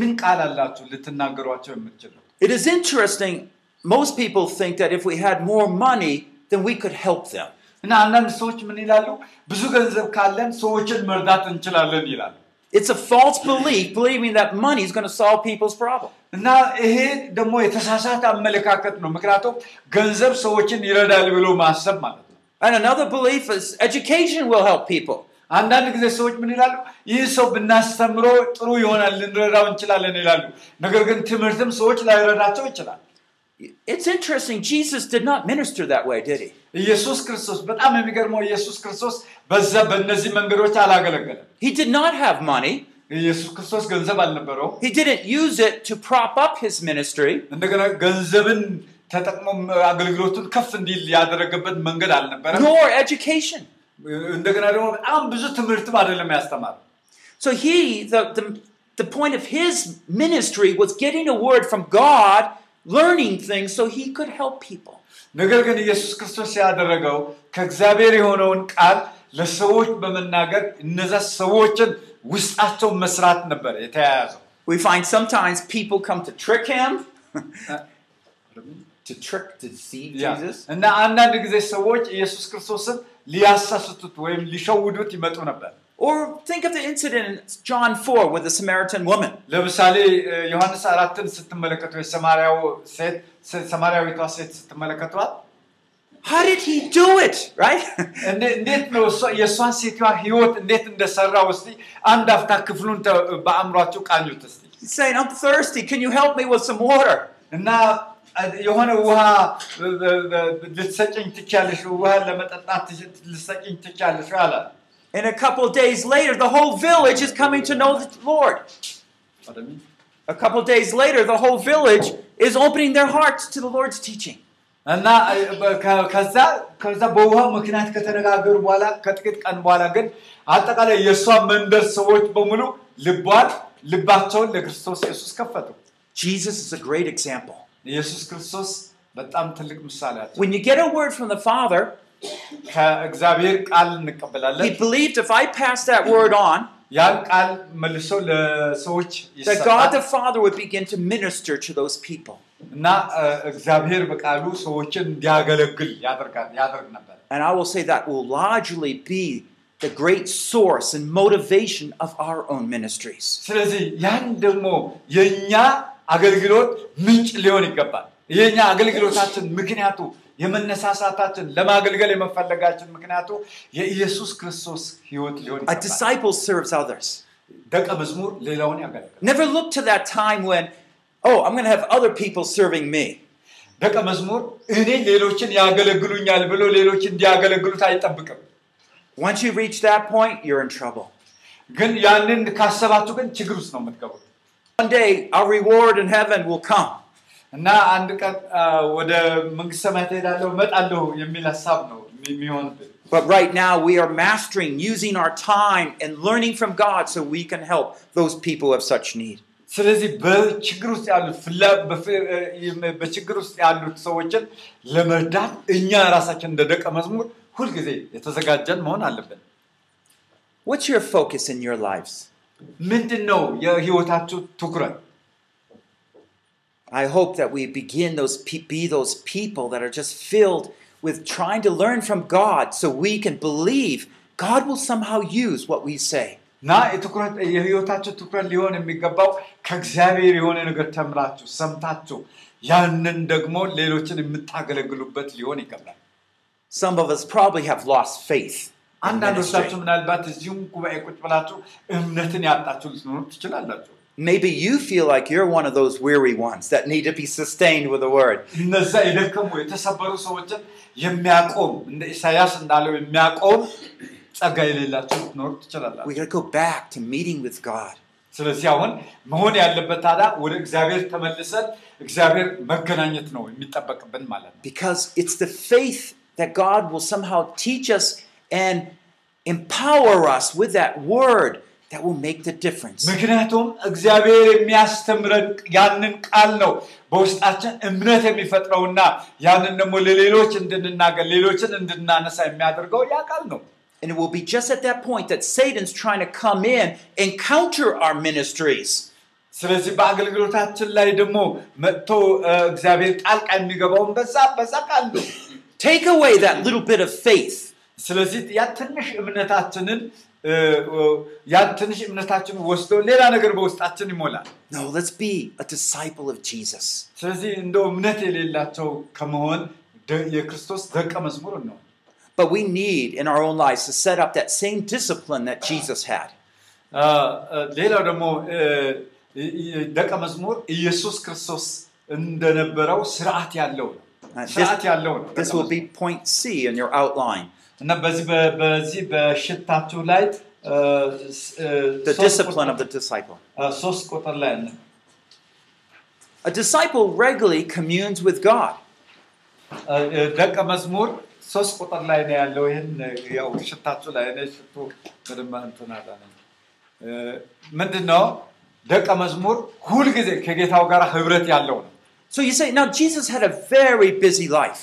S2: ምን ቃል አላችሁ ልትናገሯቸው የምትችሉ
S1: It is interesting. Most people think that if we had more money, then we could help them.
S2: እና አንዳንድ ሰዎች ምን ይላሉ ብዙ ገንዘብ ካለን ሰዎችን መርዳት እንችላለን ይላሉ
S1: It's a false belief, believing that money is going to solve people's problem.
S2: እና ይሄ ደግሞ የተሳሳተ አመለካከት ነው ምክንያቱም ገንዘብ ሰዎችን ይረዳል ብሎ ማሰብ ማለት ነው
S1: And another belief is education will help people.
S2: አንዳንድ ጊዜ ሰዎች ምን ይላሉ ይህ ሰው ብናስተምሮ ጥሩ ይሆናል ልንረዳው እንችላለን ይላሉ ነገር ግን ትምህርትም ሰዎች ላይረዳቸው ይችላል
S1: It's interesting. Jesus did not minister that way, did he?
S2: ኢየሱስ ክርስቶስ በጣም የሚገርመው ኢየሱስ ክርስቶስ በዛ በእነዚህ መንገዶች አላገለገለም
S1: He did not have money.
S2: ኢየሱስ ክርስቶስ ገንዘብ አልነበረው
S1: He didn't use it to prop up his ministry.
S2: እንደገና ገንዘብን ተጠቅሞ አገልግሎቱን ከፍ እንዲል ያደረገበት መንገድ አልነበረም
S1: nor education.
S2: እንደገና ደግሞ በጣም ብዙ ትምህርትም አይደለም ያስተማር
S1: So he, the, the, the point of his ministry was getting a word from God, learning things so he could help people.
S2: ነገር ግን ኢየሱስ ክርስቶስ ያደረገው ከእግዚአብሔር የሆነውን ቃል ለሰዎች በመናገር እነዛ ሰዎችን ውስጣቸውን መስራት ነበር የተያያዘው።
S1: We find sometimes people come to trick him, <laughs> to trick, to deceive
S2: ያ፣
S1: Jesus.
S2: እና አንዳንድ ጊዜ ሰዎች ኢየሱስ ክርስቶስን ሊያሳስቱት ወይም ሊሸውዱት ይመጡ ነበር።
S1: Or think of the incident in John 4 with the Samaritan woman.
S2: ለምሳሌ እ፣ ዮሐንስ አራትን ስትመለከቱ የሰማርያው ሴት ስ- ሰማርያዊቷ ሴት ስትመለከቷት
S1: How did he do it, right?
S2: እንደ- እንዴት ነው እሷ- የእሷን ሴትዋ ህይወት እንዴት እንደሰራ እስቲ አንድ አፍታ ክፍሉን ተ- በአእምሯችሁ ቃኙት እስቲ
S1: He's saying, I'm thirsty. Can you help me with some water?
S2: እና የሆነ ውሃ እ፣ እ፣ እ፣ ልትሰጭኝ ትቻለሽ ውሃ ለመጠጣት ትች- ልትሰጭኝ ትቻለሽ አላት
S1: And a couple of days later, the whole village is coming to know the Lord. A couple of days later, the whole village is opening their hearts to the Lord's teaching.
S2: እና እ፣ በ- ከ- ከዛ ከዛ በውሃው ምክንያት ከተነጋገሩ በኋላ ከጥቂት ቀን በኋላ ግን አጠቃላይ የእሷ መንደር ሰዎች በሙሉ ልቧን ልባቸውን ለክርስቶስ ኢየሱስ ከፈቱ።
S1: Jesus is a great example.
S2: ኢየሱስ ክርስቶስ በጣም ትልቅ ምሳሌያቸው።
S1: When you get a word from the Father,
S2: ከእግዚአብሔር ቃል እንቀበላለን።
S1: he believed if I pass that word on,
S2: ያን ቃል መልሶ ለሰዎች
S1: that God the
S2: ይሰጣል
S1: Father would begin to minister to those people.
S2: እና እ፣ እግዚአብሔር በቃሉ ሰዎችን እንዲያገለግል ያደርጋል ያደርግ ነበር።
S1: And I will say that will largely be the great source and motivation of our own ministries.
S2: ስለዚህ ያን ደግሞ የእኛ አገልግሎት ምንጭ ሊሆን ይገባል። የእኛ አገልግሎታችን ምክንያቱ የመነሳሳታችን ለማገልገል የመፈለጋችን ምክንያቱ የኢየሱስ ክርስቶስ ሕይወት ሊሆን
S1: A disciple serves others.
S2: ደቀ መዝሙር ሌላውን ያገለግላል።
S1: Never look to that time when, oh, I'm going to have other people serving me.
S2: ደቀ መዝሙር እኔ ሌሎችን ያገለግሉኛል ብሎ ሌሎች እንዲያገለግሉት አይጠብቅም።
S1: Once you reach that point, you're in trouble.
S2: ግን ያንን ካሰባችሁ ግን ችግር ውስጥ ነው የምትገቡት።
S1: One day, our reward in heaven will come.
S2: እና አንድ ቀን አ፣ ወደ መንግስት ሰማያት እሄዳለሁ እመጣለሁ የሚል ሀሳብ ነው የሚሆንብን።
S1: But right now, we are mastering using our time and learning from God so we can help those people who have such need.
S2: ስለዚህ በችግር ውስጥ ያሉት ፍላ- በፍ- እ፣ በችግር ውስጥ ያሉት ሰዎችን ለመርዳት እኛ ራሳችን እንደ ደቀ መዝሙር ሁልጊዜ የተዘጋጀን መሆን አለብን።
S1: What's your focus in your lives?
S2: ምንድን ነው የህይወታችሁ ትኩረት?
S1: I hope that we begin those pe- be those people that are just filled with trying to learn from God so we can believe God will somehow use what we say.
S2: እና የትኩረት የህይወታችሁ ትኩረት ሊሆን የሚገባው ከእግዚአብሔር የሆነ ነገር ተምራችሁ ሰምታችሁ ያንን ደግሞ ሌሎችን የምታገለግሉበት ሊሆን ይገባል።
S1: Some of us probably have lost faith. in
S2: አንዳንዶቻችሁ
S1: ministry.
S2: ምናልባት እዚሁም ጉባኤ ቁጭ ብላችሁ እምነትን ያጣችሁ ልትኖሩ ትችላላችሁ።
S1: Maybe you feel like you're one of those weary ones that need to be sustained with the word.
S2: እነዛ የደከሙ የተሰበሩ ሰዎችን የሚያቆም እንደ ኢሳያስ እንዳለው የሚያቆም ጸጋ የሌላቸው ልትኖሩ ትችላላችሁ።
S1: We got to go back to meeting with God.
S2: ስለዚህ አሁን መሆን ያለበት ታዲያ ወደ እግዚአብሔር ተመልሰን እግዚአብሔር መገናኘት ነው የሚጠበቅብን ማለት ነው።
S1: Because it's the faith that God will somehow teach us and empower us with that word that will make the difference.
S2: ምክንያቱም እግዚአብሔር የሚያስተምረን ያንን ቃል ነው በውስጣችን እምነት የሚፈጥረውና ያንን ደግሞ ለሌሎች እንድንናገር ሌሎችን እንድናነሳ የሚያደርገው ያ ቃል ነው።
S1: And it will be just at that point that Satan's trying to come in and counter our ministries.
S2: ስለዚህ በአገልግሎታችን ላይ ደግሞ መጥቶ እ፣ እግዚአብሔር ጣልቃ የሚገባውን በዛ በዛ ቃል ነው።
S1: Take away that little bit of faith.
S2: ስለዚህ ያ ትንሽ እምነታችንን እ፣ እ፣ ያ ትንሽ እምነታችንን ወስዶ ሌላ ነገር በውስጣችን ይሞላል።
S1: No, let's be a disciple of Jesus.
S2: ስለዚህ እንደው እምነት የሌላቸው ከመሆን ደ- የክርስቶስ ደቀ መዝሙር ነው።
S1: But we need in our own lives to set up that same discipline that Jesus had.
S2: አ፣ አ፣ ሌላው ደግሞ እ፣ እ፣ እ፣ ደቀ መዝሙር ኢየሱስ ክርስቶስ እንደነበረው ስርዓት ያለው ነው።
S1: Uh, this,
S2: ስርዓት ያለው ነው።
S1: this
S2: ደቀ
S1: will
S2: መዝሙር።
S1: be point C in your outline.
S2: እና በዚህ በ- በዚህ በሽታችሁ ላይ እ፣ ስ- እ፣
S1: The
S2: ሶስት
S1: discipline of
S2: ቁጥር-
S1: the disciple.
S2: አ፣ ሶስት ቁጥር ላይ አለ።
S1: A disciple regularly communes with God.
S2: አ፣ እ፣ ደቀ መዝሙር ሶስት ቁጥር ላይ ነው ያለው። ይህን እ፣ ያው ሽታችሁ ላይ እኔ ሽቱ በደንብ እንትን አላለኝ። እ፣ ምንድን ነው ደቀ መዝሙር ሁልጊዜ ከጌታው ጋር ህብረት ያለው ነው።
S1: So you say, now Jesus had a very busy life.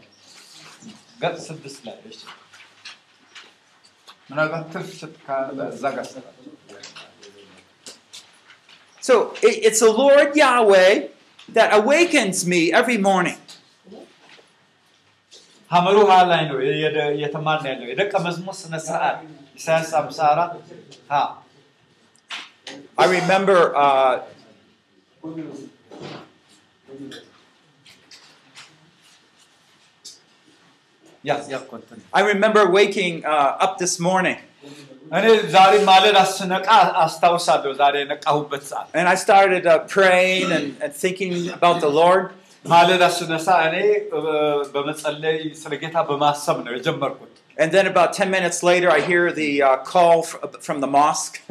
S2: ገጽ ስድስት ላይ እሺ። ምናልባት ትርፍ ስጥ ካለ እዛ ጋር ስጣ።
S1: So it- it's the Lord Yahweh that awakens me every morning.
S2: ሐመሩ ሀ ላይ ነው የደ- እየተማርን ያለው የደቀ መዝሙር ስነ ስርዓት ኢሳያስ 54 ሀ
S1: I remember uh,
S2: ያ ያ ኮንተን
S1: I remember waking uh, up this morning
S2: እኔ ዛሬ ማለዳ ስነቃ አስታውሳለሁ ዛሬ የነቃሁበት ሰዓት
S1: and I started uh, praying and, and thinking about the Lord.
S2: ማለዳ ስነሳ እኔ እ፣ በመጸለይ ስለ ጌታ በማሰብ ነው የጀመርኩት
S1: And then about 10 minutes later, I hear the uh, call f- from the mosque. <laughs>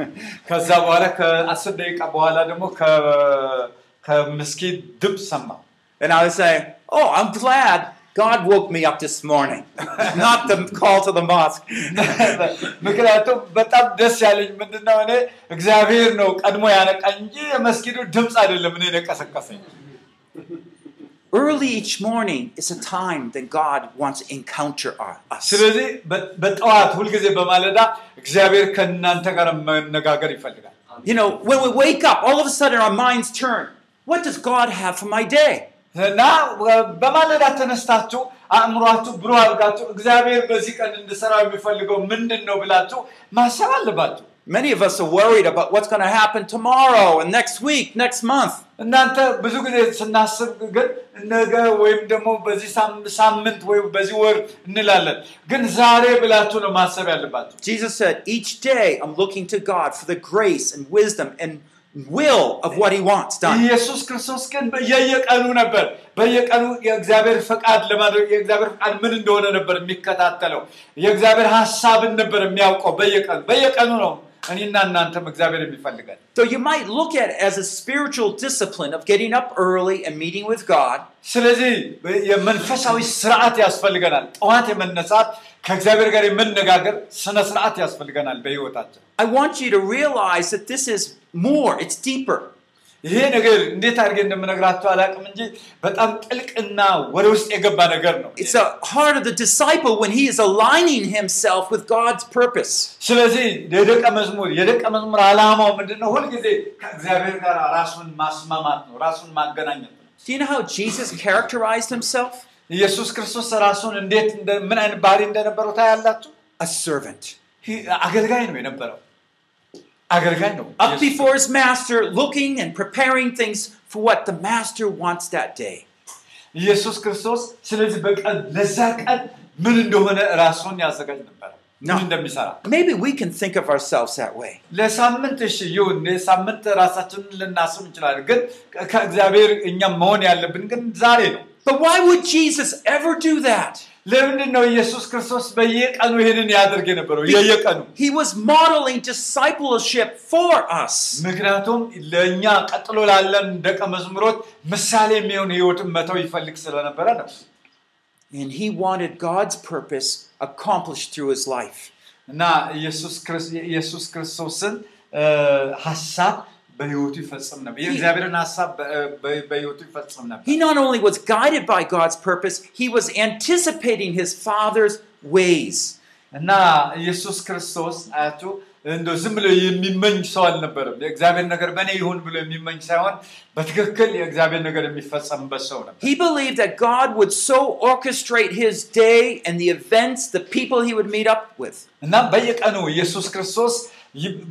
S2: ከዛ በኋላ ከአስር ደቂቃ በኋላ ደግሞ ከ- ከምስኪን ድምፅ ሰማሁ
S1: and I was saying, Oh, I'm glad God woke me up this morning, <laughs> not the call to the mosque. <laughs>
S2: ምክንያቱም በጣም ደስ ያለኝ ምንድነው እኔ እግዚአብሔር ነው ቀድሞ ያነቃኝ እንጂ የመስጊዱ ድምፅ አይደለም እኔ የቀሰቀሰኝ
S1: Early each morning is a time that God wants to encounter our- us.
S2: ስለዚህ በ- በጠዋት ሁልጊዜ በማለዳ እግዚአብሔር ከእናንተ ጋር መነጋገር ይፈልጋል
S1: You know, when we wake up, all of a sudden our minds turn. What does God have for my day?
S2: እና በማለዳ ተነስታችሁ አእምሯችሁ ብሩህ አድርጋችሁ እግዚአብሔር በዚህ ቀን እንድሰራው የሚፈልገው ምንድን ነው ብላችሁ ማሰብ አለባችሁ
S1: Many of us are worried about what's going to happen tomorrow and next week, next month.
S2: እናንተ ብዙ ጊዜ ስናስብ ግን ነገ ወይም ደግሞ በዚህ ሳም- ሳምንት ወይም በዚህ ወር እንላለን ግን ዛሬ ብላችሁ ነው ማሰብ ያለባችሁ
S1: Jesus said, Each day I'm looking to God for the grace and wisdom and will of what He wants done.
S2: ኢየሱስ ክርስቶስ ግን በየቀኑ ነበር በየቀኑ የእግዚአብሔር ፈቃድ ለማድረግ የእግዚአብሔር ፈቃድ ምን እንደሆነ ነበር የሚከታተለው የእግዚአብሔር ሀሳብን ነበር የሚያውቀው በየቀኑ በየቀኑ ነው እኔና እናንተም እግዚአብሔር የሚፈልገን
S1: So you might look at it as a spiritual discipline of getting up early and meeting with God.
S2: ስለዚህ የመንፈሳዊ ስርዓት ያስፈልገናል ጠዋት የመነሳት ከእግዚአብሔር ጋር የመነጋገር ስነ ስርዓት ያስፈልገናል በህይወታችን
S1: I want you to realize that this is more, it's deeper.
S2: ይሄ ነገር እንዴት አድርጌ እንደምነግራቸው አላውቅም እንጂ በጣም ጥልቅና ወደ ውስጥ የገባ ነገር ነው
S1: It's the heart of the disciple when he is aligning himself with God's purpose.
S2: ስለዚህ የደቀ መዝሙር የደቀ መዝሙር ዓላማው ምንድን ነው ሁልጊዜ ከእግዚአብሔር ጋር ራሱን ማስማማት ነው ራሱን ማገናኘት ነው
S1: Do you know how Jesus characterized himself?
S2: ኢየሱስ ክርስቶስ ራሱን እንዴት እንደ- ምን አይነት ባህሪ እንደነበረው ታያላችሁ
S1: A servant.
S2: ይህ አገልጋይ ነው የነበረው አገልጋይ ነው
S1: Up before his master, looking and preparing things for what the master wants that day.
S2: ኢየሱስ ክርስቶስ ስለዚህ በቀን ለዛ ቀን ምን እንደሆነ ራሱን ያዘጋጅ ነበር ምን
S1: ነው።
S2: እንደሚሰራ
S1: Maybe we can think of ourselves that way.
S2: ለሳምንት እሺ ይሁን ለሳምንት ራሳችንን ልናስብ እንችላለን ግን ከእግዚአብሔር እኛም መሆን ያለብን ግን ዛሬ ነው
S1: But why would Jesus ever do that?
S2: ለምንድን ነው ኢየሱስ ክርስቶስ በየቀኑ ይህንን ያደርግ የነበረው የየቀኑ
S1: He was modeling discipleship for us.
S2: ምክንያቱም ለእኛ ቀጥሎ ላለን ደቀ መዝሙሮች ምሳሌ የሚሆን ህይወትን መተው ይፈልግ ስለነበረ ነው
S1: And he wanted God's purpose accomplished through his life.
S2: እና ኢየሱስ ክርስ- የኢየሱስ ክርስቶስን እ፣ ሀሳብ በህይወቱ ይፈጽም ነበር የእግዚአብሔርን ሀሳብ በ- በ- በህይወቱ ይፈጽም ነበር
S1: He not only was guided by God's purpose, he was anticipating his Father's ways.
S2: እና ኢየሱስ ክርስቶስ አያችሁ እንደ ዝም ብሎ የሚመኝ ሰው አልነበረም የእግዚአብሔር ነገር በእኔ ይሁን ብሎ የሚመኝ ሳይሆን በትክክል የእግዚአብሔር ነገር የሚፈጸምበት ሰው ነበር
S1: He believed that God would so orchestrate his day and the events, the people he would meet up with.
S2: እና በየቀኑ ኢየሱስ ክርስቶስ ይ-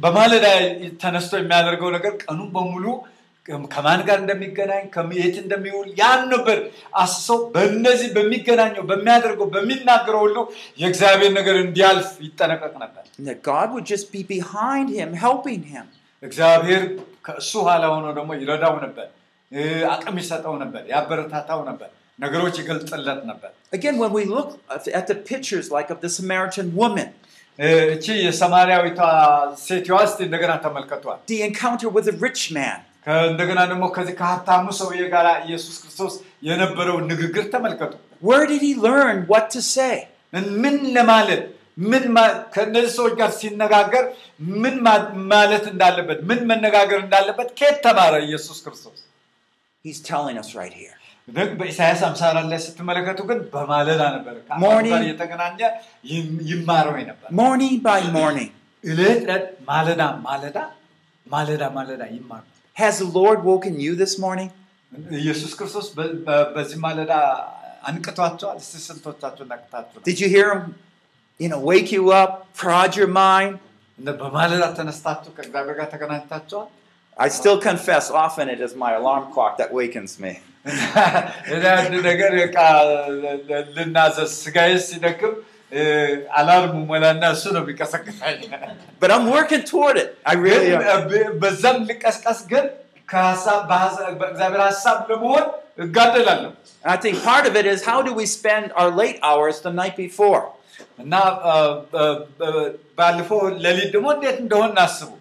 S2: በማለዳ ተነስቶ የሚያደርገው ነገር ቀኑን በሙሉ ከማን ጋር እንደሚገናኝ ከም- የት እንደሚውል ያን ነበር አስሰው በእነዚህ በሚገናኘው በሚያደርገው በሚናገረው ሁሉ የእግዚአብሔር ነገር እንዲያልፍ ይጠነቀቅ ነበር
S1: God would just be behind him, helping him.
S2: እግዚአብሔር ከእሱ ኋላ ሆኖ ደግሞ ይረዳው ነበር አቅም ይሰጠው ነበር፣ ያበረታታው ነበር፣ ነገሮች ይገልጥለት ነበር።
S1: Again, when we look at the pictures like of the Samaritan woman,
S2: እቺ የሰማርያዊቷ ሴትዋ እስቲ እንደገና ተመልከቷል።
S1: the encounter with the rich man,
S2: እንደገና ደግሞ ከዚህ ከሀብታሙ ሰውዬ ጋር ኢየሱስ ክርስቶስ የነበረውን ንግግር ተመልከቱ።
S1: where did he learn what to say?
S2: ምን ለማለት ምን ከእነዚህ ሰዎች ጋር ሲነጋገር ምን ማለት እንዳለበት ምን መነጋገር እንዳለበት ከየት ተማረ ኢየሱስ ክርስቶስ?
S1: He's telling us right here.
S2: ግን በኢሳያስ 54 ላይ ስትመለከቱ ግን በማለዳ ነበር ከአምላኩ
S1: Morning.
S2: ጋር እየተገናኘ ይም- ይማረው ነበር።
S1: Morning by morning,
S2: ዕለት ዕለት ማለዳ ማለዳ ማለዳ ማለዳ ይማር ነበር።
S1: has the Lord woken you this morning?
S2: ኢየሱስ ክርስቶስ በ- በ- በዚህ ማለዳ አንቅቷቸዋል። እስቲ ስንቶቻችሁ ነቅታችሁ?
S1: Did you hear him, you know, wake you up, prod your mind?
S2: እንደ በማለዳ ተነስታችሁ ከእግዚአብሔር ጋር ተገናኝታችኋል?
S1: I still confess often it is my alarm clock that wakens me. <laughs>
S2: እኔ አንድ ነገር በቃ ልናዘዝ ስጋዬ ሲደክም እ፣ አላርሙ ሞላና እሱ ነው የሚቀሰቅሳኝ።
S1: But I'm working toward it. I really
S2: ግን
S1: am.
S2: እ፣ በዛም ልቀስቀስ ግን ከሀሳብ በሀሳብ- በእግዚአብሔር ሀሳብ ለመሆን እጋደላለሁ
S1: And I think part of it is how do we spend our late hours the night before?
S2: እና እ፣ እ፣ እ፣ ባለፈው ሌሊት ደግሞ እንዴት እንደሆን አስቡ።
S1: Uh,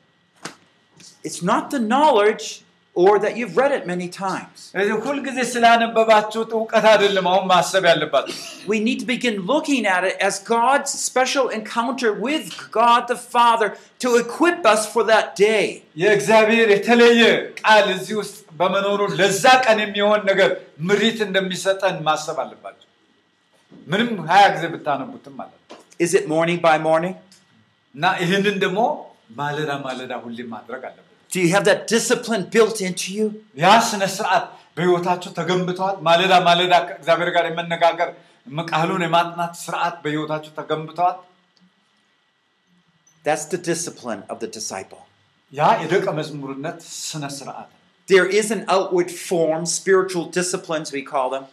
S1: It's not the knowledge or that you've read it many times.
S2: ስለዚህ ሁልጊዜ ስላነበባችሁት እውቀት አይደለም አሁን ማሰብ ያለባችሁ።
S1: We need to begin looking at it as God's special encounter with God the Father to equip us for that day.
S2: የእግዚአብሔር የተለየ ቃል እዚህ ውስጥ በመኖሩ ለዛ ቀን የሚሆን ነገር ምሪት እንደሚሰጠን ማሰብ አለባቸው። ምንም ሀያ ጊዜ ብታነቡትም ማለት ነው።
S1: Is it morning by morning?
S2: እና ይህንን ደግሞ ማለዳ ማለዳ ሁሌም ማድረግ አለበት።
S1: Do you have that discipline built into you?
S2: ያ ስነ ስርዓት በህይወታችሁ ተገንብተዋል። ማለዳ ማለዳ ከእግዚአብሔር ጋር የመነጋገር ቃሉን የማጥናት ስርዓት በህይወታችሁ ተገንብተዋል።
S1: That's the discipline of the disciple.
S2: ያ የደቀ መዝሙርነት ስነ ስርዓት ነው።
S1: There is an outward form, spiritual disciplines, we call them.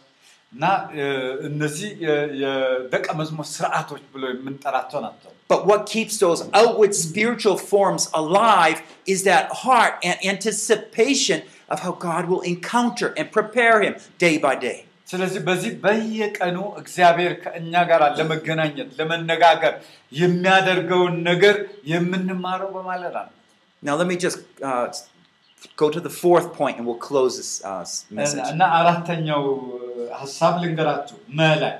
S2: እና እ፣ እነዚህ የ- የደቀ መዝሙር ስርዓቶች ብሎ የምንጠራቸው ናቸው።
S1: But what keeps those outward spiritual forms alive is that heart and anticipation of how God will encounter and prepare him day by day.
S2: ስለዚህ በዚህ በየቀኑ እግዚአብሔር ከእኛ ጋር ለመገናኘት ለመነጋገር የሚያደርገውን ነገር የምንማረው በማለዳ ነው።
S1: Now, let me just uh, go to the fourth point and we'll close this uh, message.
S2: እና አራተኛው ሀሳብ ልንገራችሁ መላይ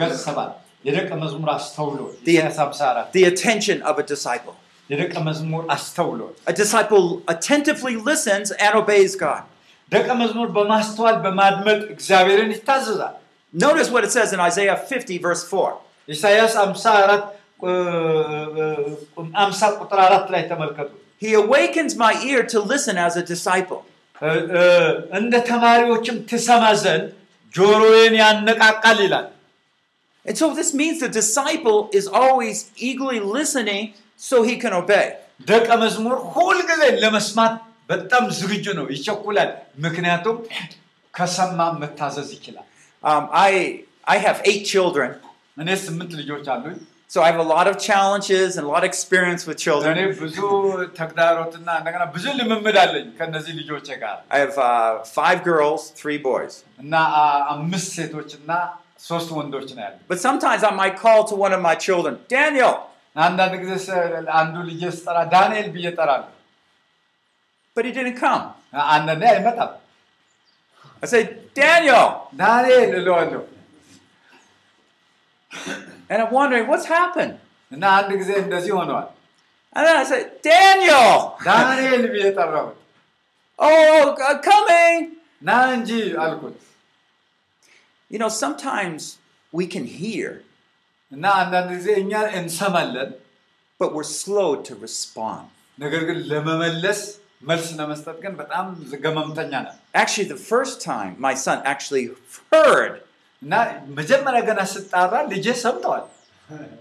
S2: ገጽ ሰባት የደቀ መዝሙር አስተውሎት ኢሳያስ 54
S1: The attention of a disciple.
S2: የደቀ መዝሙር አስተውሎት
S1: A disciple attentively listens and obeys God.
S2: ደቀ መዝሙር በማስተዋል በማድመጥ እግዚአብሔርን ይታዘዛል።
S1: Notice what it says in Isaiah 50, verse 4.
S2: ኢሳያስ 54 50 ቁጥር አራት ላይ ተመልከቱ።
S1: He awakens my ear to listen as a disciple.
S2: እ- እ- እንደ ተማሪዎችም ትሰማ ዘንድ ጆሮዬን ያነቃቃል ይላል።
S1: And so this means the disciple is always eagerly listening so he can obey.
S2: ደቀ መዝሙር ሁልጊዜ ለመስማት በጣም ዝግጁ ነው፣ ይቸኩላል። ምክንያቱም ከሰማ መታዘዝ ይችላል።
S1: Um, I, I have eight children,
S2: እኔ ስምንት ልጆች አሉኝ።
S1: so I have a lot of challenges and a lot of experience with children. I have uh, five girls, three boys. But sometimes I might call to one of my children, Daniel. But he didn't come. I said, Daniel. and I'm wondering what's happened.
S2: እና አንድ ጊዜ እንደዚህ ሆነዋል።
S1: And then I say, Daniel,
S2: ዳንኤል ብዬ ጠራሁት።
S1: oh, uh, coming.
S2: ና እንጂ አልኩት
S1: You know, sometimes we can hear,
S2: እና አንዳንድ ጊዜ እኛ እንሰማለን፣
S1: but we're slow to respond.
S2: ነገር ግን ለመመለስ መልስ ለመስጠት ግን በጣም ገመምተኛ ነን።
S1: Actually, the first time my son actually heard,
S2: እና መጀመሪያ ገና ስጣራ ልጄ ሰምተዋል።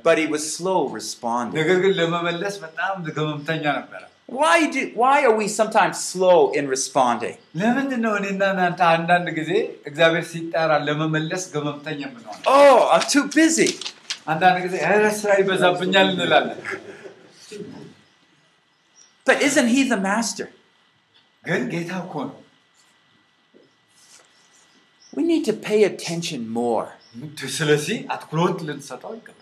S1: but he was slow responding.
S2: ነገር ግን ለመመለስ በጣም ገመምተኛ ነበረ።
S1: Why, do, why are we sometimes slow in responding?
S2: ለምንድን ነው እኔና እናንተ አንዳንድ ጊዜ እግዚአብሔር ሲጠራ ለመመለስ ገመምተኛ የምንሆን?
S1: Oh, I'm too busy.
S2: አንዳንድ ጊዜ ኧረ ስራ ይበዛብኛል እንላለን።
S1: But isn't he the master?
S2: ግን ጌታ እኮ ነው።
S1: We need to pay attention more
S2: ስለዚህ አትኩሮት ልንሰጠው ይገባል።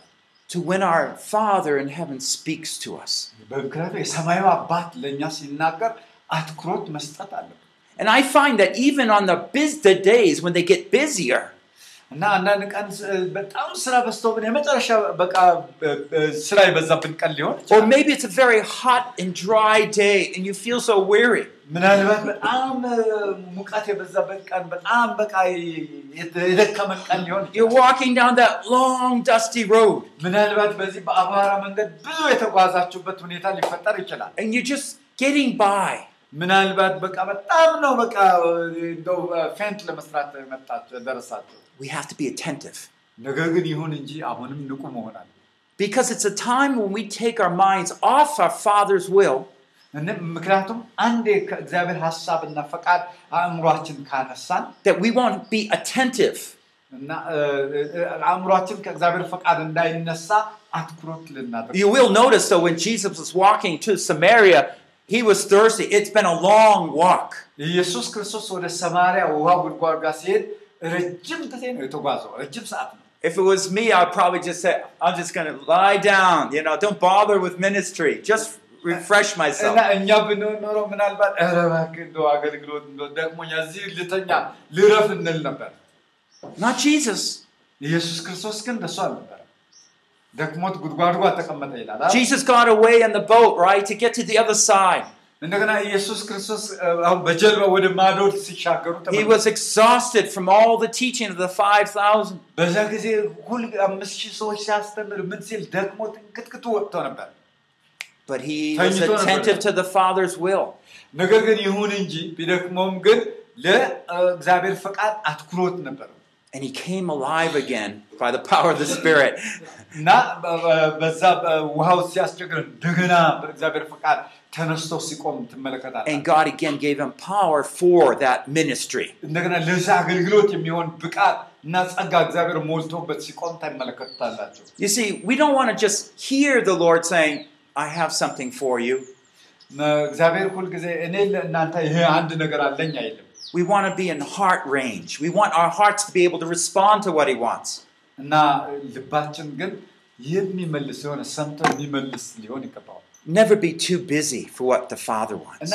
S1: to when our Father in heaven speaks to us.
S2: በምክንያቱም የሰማዩ አባት ለእኛ ሲናገር አትኩሮት መስጠት አለብን።
S1: And I find that even on the, bus- the days when they get busier,
S2: እና አንዳንድ ቀን ስ- በጣም ስራ በዝቶብን የመጨረሻ በቃ እ- እ- ስራ የበዛብን ቀን ሊሆን
S1: or
S2: ይችላል።
S1: maybe it's a very hot and dry day and you feel so weary.
S2: ምናልባት በጣም እ፣ ሙቀት የበዛበት ቀን በጣም በቃ የተ- የደከመን ቀን ሊሆን
S1: You're
S2: ይችላል።
S1: walking down that long, dusty road
S2: ምናልባት በዚህ በአቧራ መንገድ ብዙ የተጓዛችሁበት ሁኔታ ሊፈጠር ይችላል።
S1: and you're just getting by.
S2: ምናልባት በቃ በጣም ነው በቃ እ፣ እንደው እ፣ ፌንት ለመስራት መጣችሁ ደረሳችሁ።
S1: We have to be attentive
S2: ነገር ግን ይሁን እንጂ አሁንም ንቁ መሆን አለ።
S1: because it's a time when we take our minds off our Father's will
S2: እነ- ምክንያቱም አንዴ ከእግዚአብሔር ሀሳብና ፈቃድ አእምሯችን ካነሳን
S1: that we won't be attentive.
S2: እና እ፣ እ፣ አእምሯችን ከእግዚአብሔር ፈቃድ እንዳይነሳ አትኩሮት ልናደርግ
S1: You will notice though when Jesus was walking to Samaria, he was thirsty. It's been a long walk.
S2: ኢየሱስ ክርስቶስ ወደ ሰማርያ ውሃ ጉድጓድ ጋር ሲሄድ ረጅም ጊዜ ነው የተጓዘው፣ ረጅም ሰዓት ነው።
S1: If it was me, I'd probably just say, I'm just going to lie down. You know, don't bother with ministry. Just refresh
S2: እና
S1: myself.
S2: እኛ ብንሆን ኖሮ ምናልባት ኧረ እባክህ እንደው አገልግሎት እንደው ደክሞኛል፣ እዚህ ልተኛ ልረፍ እንል ነበር።
S1: Not Jesus.
S2: ኢየሱስ ክርስቶስ ግን እንደሱ አልነበረ። ደክሞት ጉድጓድ ጋር ተቀመጠ ይላል። አይደል?
S1: Jesus got away in the boat, right, to get to the other side.
S2: እንደገና ኢየሱስ ክርስቶስ እ፣ አሁን በጀልባ ወደ ማዶ ሲሻገሩ
S1: He
S2: ተመለከቱ።
S1: was exhausted from all the teaching of the 5,000.
S2: በዛ ጊዜ ሁል አምስት ሺህ ሰዎች ሲያስተምር ምን ሲል ደክሞት እንቅጥቅጡ ወጥቶ ነበር።
S1: But he was
S2: ተኝቶ ነበር።
S1: attentive to the Father's will.
S2: ነገር ግን ይሁን እንጂ ቢደክመውም ግን ለእግዚአብሔር ፈቃድ አትኩሮት ነበር
S1: And he came alive again by the power of the Spirit.
S2: እና በ- በ- በዛ ውሃው ሲያስቸግር እንደገና በእግዚአብሔር ፈቃድ ተነስቶ ሲቆም ትመለከታል።
S1: And God again gave him power for that ministry.
S2: እንደገና ለዛ አገልግሎት የሚሆን ብቃት እና ጸጋ እግዚአብሔር ሞልቶበት ሲቆም ታይመለከቱታላቸው።
S1: You see, we don't want to just hear the Lord saying, I have something for you. We want to be in heart range. We want our hearts to be able to respond to what He wants. Never be too busy for what the Father wants.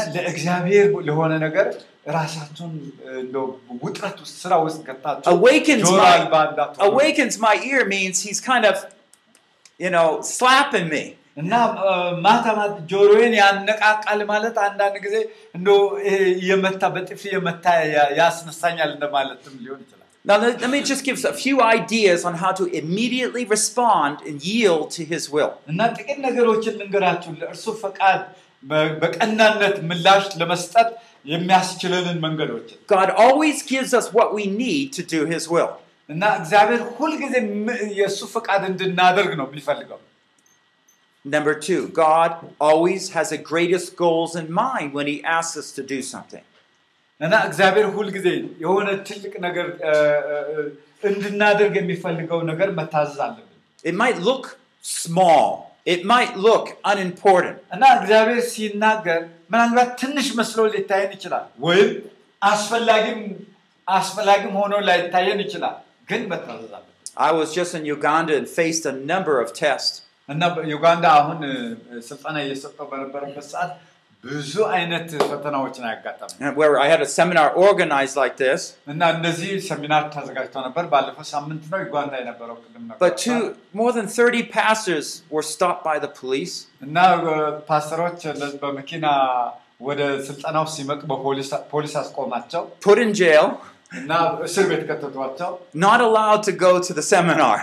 S1: Awakens my, awakens my ear means he's kind of, you know, slapping me.
S2: እና ማታ ማታ ጆሮዬን ያነቃቃል ማለት አንዳንድ ጊዜ እንደው ይሄ የመታ በጥፊ የመታ ያስነሳኛል እንደማለትም ሊሆን ይችላል።
S1: Now, let, let me just give a few ideas on how to immediately respond and yield to his will.
S2: እና ጥቂት ነገሮችን ልንገራችሁ ለእርሱ ፈቃድ በቀናነት ምላሽ ለመስጠት የሚያስችለንን መንገዶችን
S1: God always gives us what we need to do his will.
S2: እና እግዚአብሔር ሁልጊዜ የእሱ ፈቃድ እንድናደርግ ነው የሚፈልገው።
S1: Number two, God always has the greatest goals in mind when he asks us to do something.
S2: እና እግዚአብሔር ሁልጊዜ የሆነ ትልቅ ነገር እ፣ እ፣ እ፣ እንድናደርግ የሚፈልገው ነገር መታዘዝ አለብን።
S1: It might look small, it might look unimportant,
S2: እና እግዚአብሔር ሲናገር ምናልባት ትንሽ መስሎ ሊታየን ይችላል፣ ወይም አስፈላጊም አስፈላጊም ሆኖ ላይታየን ይችላል። ግን መታዘዝ አለብን።
S1: I was just in Uganda and faced a number of tests.
S2: እና በዩጋንዳ አሁን እ፣ ስልጠና እየሰጠው በነበረበት ሰዓት ብዙ አይነት ፈተናዎችን አያጋጠመኝ
S1: and Where I had a seminar organized like this,
S2: እና እነዚህ ሰሚናር ተዘጋጅተው ነበር። ባለፈው ሳምንት ነው ዩጋንዳ የነበረው ቅድም ነበር
S1: but two, more than 30 pastors were stopped by the police.
S2: እና እ፣ ፓስተሮች ለ- በመኪና ወደ ስልጠናው ሲመጡ በፖሊስ ፖሊስ አስቆማቸው
S1: put in jail,
S2: እና እስር ቤት ከተቷቸው።
S1: not allowed to go to the seminar.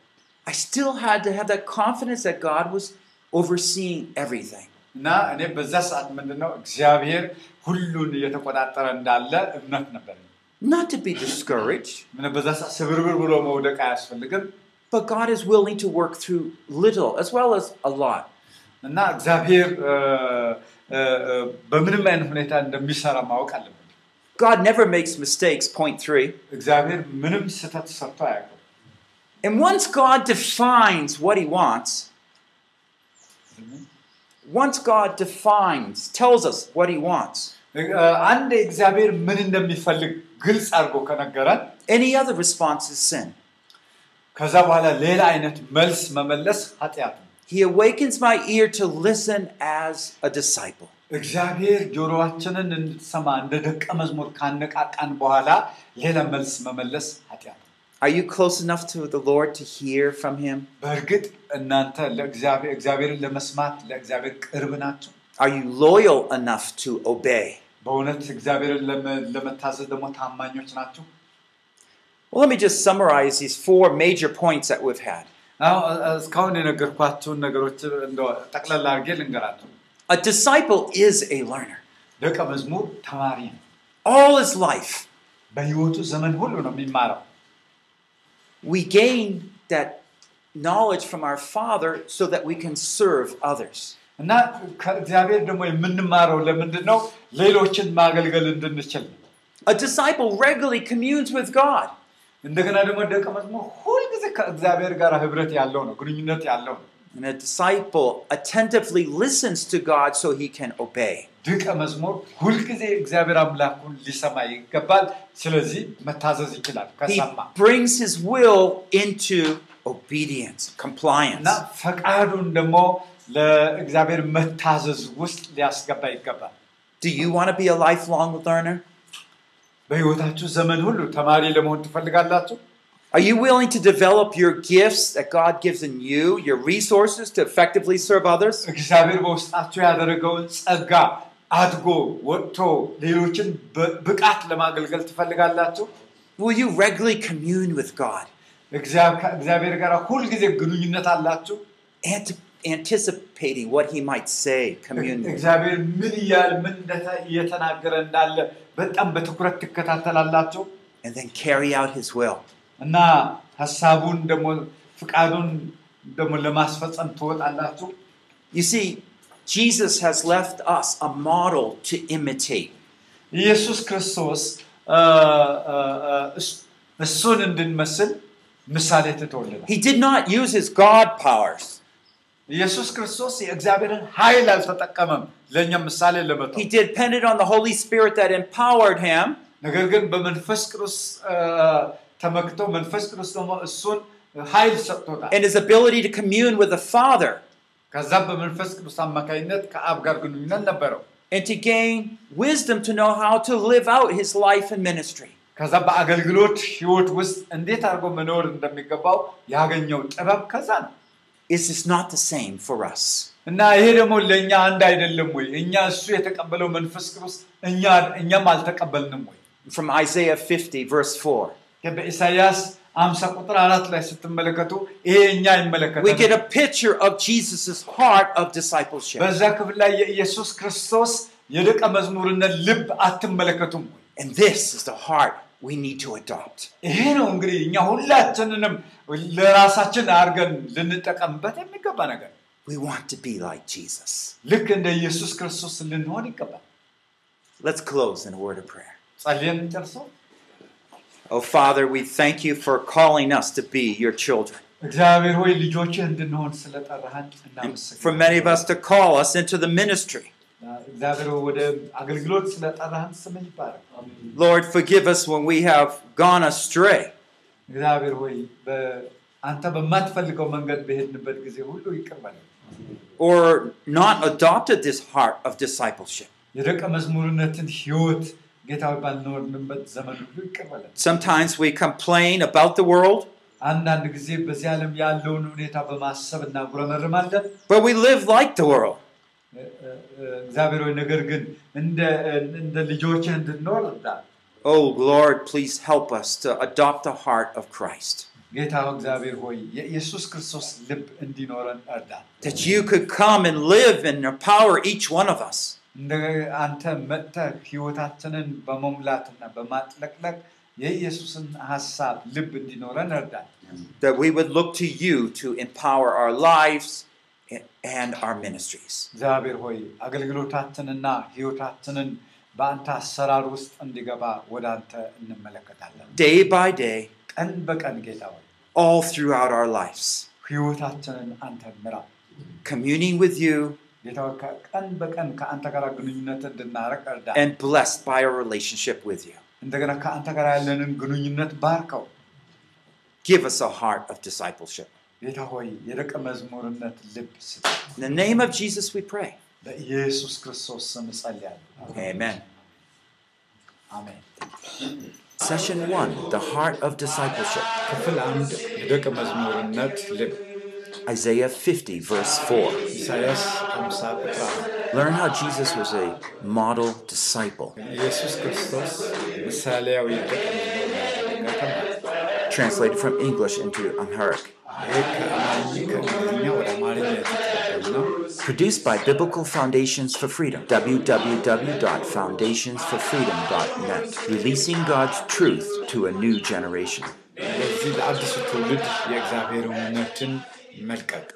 S1: I still had to have that confidence that God was overseeing everything.
S2: እና እኔ በዛ ሰዓት ምንድነው እግዚአብሔር ሁሉን እየተቆጣጠረ እንዳለ እምነት ነበር።
S1: Not to be discouraged,
S2: ምን በዛ ሰዓት ስብርብር ብሎ መውደቅ አያስፈልግም
S1: but God is willing to work through little as well as a lot.
S2: እና እግዚአብሔር እ፣ እ፣ እ፣ በምንም አይነት ሁኔታ እንደሚሰራ ማወቅ አለብን።
S1: God never makes mistakes, point three.
S2: እግዚአብሔር ምንም ስህተት ሰርቶ አያውቅም።
S1: And once God defines what he wants, once God defines, tells us what he wants,
S2: እ፣ አንድ እግዚአብሔር ምን እንደሚፈልግ ግልጽ አድርጎ ከነገረን
S1: any other response is sin.
S2: ከዛ በኋላ ሌላ አይነት መልስ መመለስ ኃጢአት ነው።
S1: He awakens my ear to listen as a disciple.
S2: እግዚአብሔር ጆሮአችንን እንድትሰማ እንደ ደቀ መዝሙር ካነቃቃን በኋላ ሌላ መልስ መመለስ ኃጢአት ነው።
S1: Are you close enough to the Lord to hear from him?
S2: በእርግጥ እናንተ ለእግዚአብሔር እግዚአብሔርን ለመስማት ለእግዚአብሔር ቅርብ ናቸው።
S1: Are you loyal enough to obey?
S2: በእውነት እግዚአብሔርን ለመ- ለመታዘዝ ደግሞ ታማኞች ናቸው።
S1: Well, let me just summarize these four major points that we've had.
S2: አሁን እ- እስካሁን የነገርኳቸውን ነገሮች እንደው ጠቅላላ አድርጌ ልንገራቸው።
S1: A disciple is a learner.
S2: ደቀ መዝሙር ተማሪ ነው።
S1: All his life,
S2: በሕይወቱ ዘመን ሁሉ ነው የሚማረው።
S1: we gain that knowledge from our Father so that we can serve others.
S2: እና ከእግዚአብሔር ደግሞ የምንማረው ለምንድን ነው? ሌሎችን ማገልገል እንድንችል ነው።
S1: A disciple regularly communes with God.
S2: እንደገና ደግሞ ደቀ መዝሙር ሁልጊዜ ከእግዚአብሔር ጋር ህብረት ያለው ነው፣ ግንኙነት ያለው ነው።
S1: And a disciple attentively listens to God so he can obey.
S2: ደቀ መዝሙር ሁልጊዜ እግዚአብሔር አምላኩን ሊሰማ ይገባል። ስለዚህ መታዘዝ ይችላል
S1: He
S2: ከሰማ
S1: brings his will into obedience, compliance.
S2: እና ፈቃዱን ደግሞ ለእግዚአብሔር መታዘዝ ውስጥ ሊያስገባ ይገባል።
S1: Do you want to be a lifelong learner?
S2: በህይወታችሁ ዘመን ሁሉ ተማሪ ለመሆን ትፈልጋላችሁ?
S1: Are you willing to develop your gifts that God gives in you, your resources to effectively serve others?
S2: እግዚአብሔር በውስጣችሁ ያደረገውን ጸጋ አድጎ ወጥቶ ሌሎችን በብቃት ለማገልገል ትፈልጋላችሁ?
S1: Will you regularly commune with God,
S2: እግዚአ- ከእግዚአብሔር ጋር ሁልጊዜ ግንኙነት አላችሁ?
S1: ant- anticipating what He might say? Commune with.
S2: እግዚአብሔር ምን እያል ምን እንደተ- እየተናገረ እንዳለ በጣም በትኩረት ትከታተላላችሁ
S1: and then carry out His will.
S2: እና ሀሳቡን ደግሞ ፍቃዱን ደግሞ ለማስፈጸም ትወጣላችሁ።
S1: You see, Jesus has left us a model to imitate.
S2: ኢየሱስ ክርስቶስ አ፣ አ፣ አ፣ እስ- እሱን እንድንመስል ምሳሌ ትተውልናል።
S1: He did not use His God powers.
S2: ኢየሱስ ክርስቶስ የእግዚአብሔርን ኃይል አልተጠቀመም ለእኛም ምሳሌ ለመተው
S1: He depended on the Holy Spirit that empowered Him
S2: ነገር ግን በመንፈስ ቅዱስ አ፣ ተመክቶ መንፈስ ቅዱስ ደግሞ እሱን ኃይል ሰጥቶታል።
S1: and His ability to commune with the Father
S2: ከዛ በመንፈስ ቅዱስ አማካኝነት ከአብ ጋር ግንኙነት ነበረው።
S1: and to gain wisdom to know how to live out His life and ministry.
S2: ከዛ በአገልግሎት ህይወት ውስጥ እንዴት አድርጎ መኖር እንደሚገባው ያገኘው ጥበብ ከዛ ነው
S1: Is this not the same for us?
S2: እና ይሄ ደግሞ ለእኛ አንድ አይደለም ወይ? እኛ እሱ የተቀበለው መንፈስ ቅዱስ እኛ እኛም አልተቀበልንም ወይ?
S1: From Isaiah 50, verse 4.
S2: በኢሳይያስ አምሳ ቁጥር አራት ላይ ስትመለከቱ ይሄ እኛ
S1: We get
S2: ይመለከታል።
S1: a picture of Jesus' heart of discipleship.
S2: በዛ ክፍል ላይ የኢየሱስ ክርስቶስ የደቀ መዝሙርነት ልብ አትመለከቱም ወይ?
S1: And this is the heart we need to adopt.
S2: ይሄ ነው እንግዲህ እኛ ሁላችንንም ለራሳችን አድርገን ልንጠቀምበት የሚገባ ነገር።
S1: We want to be like Jesus.
S2: ልክ እንደ ኢየሱስ ክርስቶስ ልንሆን ይገባል።
S1: Let's close in a word of prayer.
S2: ጸልየን እንጨርሰው።
S1: Oh, Father, we thank you for calling us to be your children.
S2: እግዚአብሔር ሆይ ልጆችህ እንድንሆን ስለጠራህን
S1: And for many of us to call us into the ministry.
S2: እግዚአብሔር ሆይ ወደ አገልግሎት ስለጠራህን ስምህ ይባረክ።
S1: Lord, forgive us when we have gone astray.
S2: እግዚአብሔር ሆይ በ- አንተ በማትፈልገው መንገድ በሄድንበት ጊዜ ሁሉ ይቅር በለን።
S1: or not adopted this heart of discipleship.
S2: የደቀ መዝሙርነትን ህይወት ጌታዊ ባልኖርንበት ዘመን ሁሉ ይቀበላል።
S1: Sometimes we complain about the world,
S2: አንዳንድ ጊዜ በዚህ ዓለም ያለውን ሁኔታ በማሰብ እናጉረመርማለን።
S1: but we live like the world.
S2: እ- እ- እ- እግዚአብሔር ሆይ ነገር ግን እንደ እንደ ልጆችህ እንድንኖር እርዳን።
S1: Oh Lord, please help us to adopt the heart of Christ.
S2: ጌታ ሆይ እግዚአብሔር ሆይ የኢየሱስ ክርስቶስ ልብ እንዲኖረን እርዳን።
S1: That you could come and live and empower each one of us.
S2: እንደ አንተ መጥተህ ህይወታችንን በመሙላትና በማጥለቅለቅ የኢየሱስን ሀሳብ ልብ እንዲኖረን እርዳን።
S1: That we would look to you to empower our lives and our ministries.
S2: እግዚአብሔር ሆይ አገልግሎታችንና ህይወታችንን በአንተ አሰራር ውስጥ እንዲገባ ወደ አንተ እንመለከታለን።
S1: Day by day,
S2: ቀን በቀን ጌታ ሆይ
S1: all throughout our lives.
S2: ህይወታችንን አንተ ምራ።
S1: Communing with you
S2: ጌታ ሆይ ቀን በቀን ከአንተ ጋር ግንኙነት እንድናረቅ እርዳን።
S1: and blessed by our relationship with you.
S2: እንደገና ከአንተ ጋር ያለንን ግንኙነት ባርከው።
S1: Give us a heart of discipleship.
S2: ጌታ ሆይ የደቀ መዝሙርነት ልብ ስጥ።
S1: In the name of Jesus, we pray.
S2: በኢየሱስ ክርስቶስ ስም እጸልያለሁ።
S1: Amen.
S2: አሜን።
S1: Session one The Heart of Discipleship.
S2: ክፍል አንድ የደቀ መዝሙርነት ልብ
S1: Isaiah 50, verse 4. Learn how Jesus was a model disciple. Translated from English into Amharic. Produced by Biblical Foundations for Freedom, www.foundationsforfreedom.net, releasing God's truth to a new generation.
S2: መልቀቅ።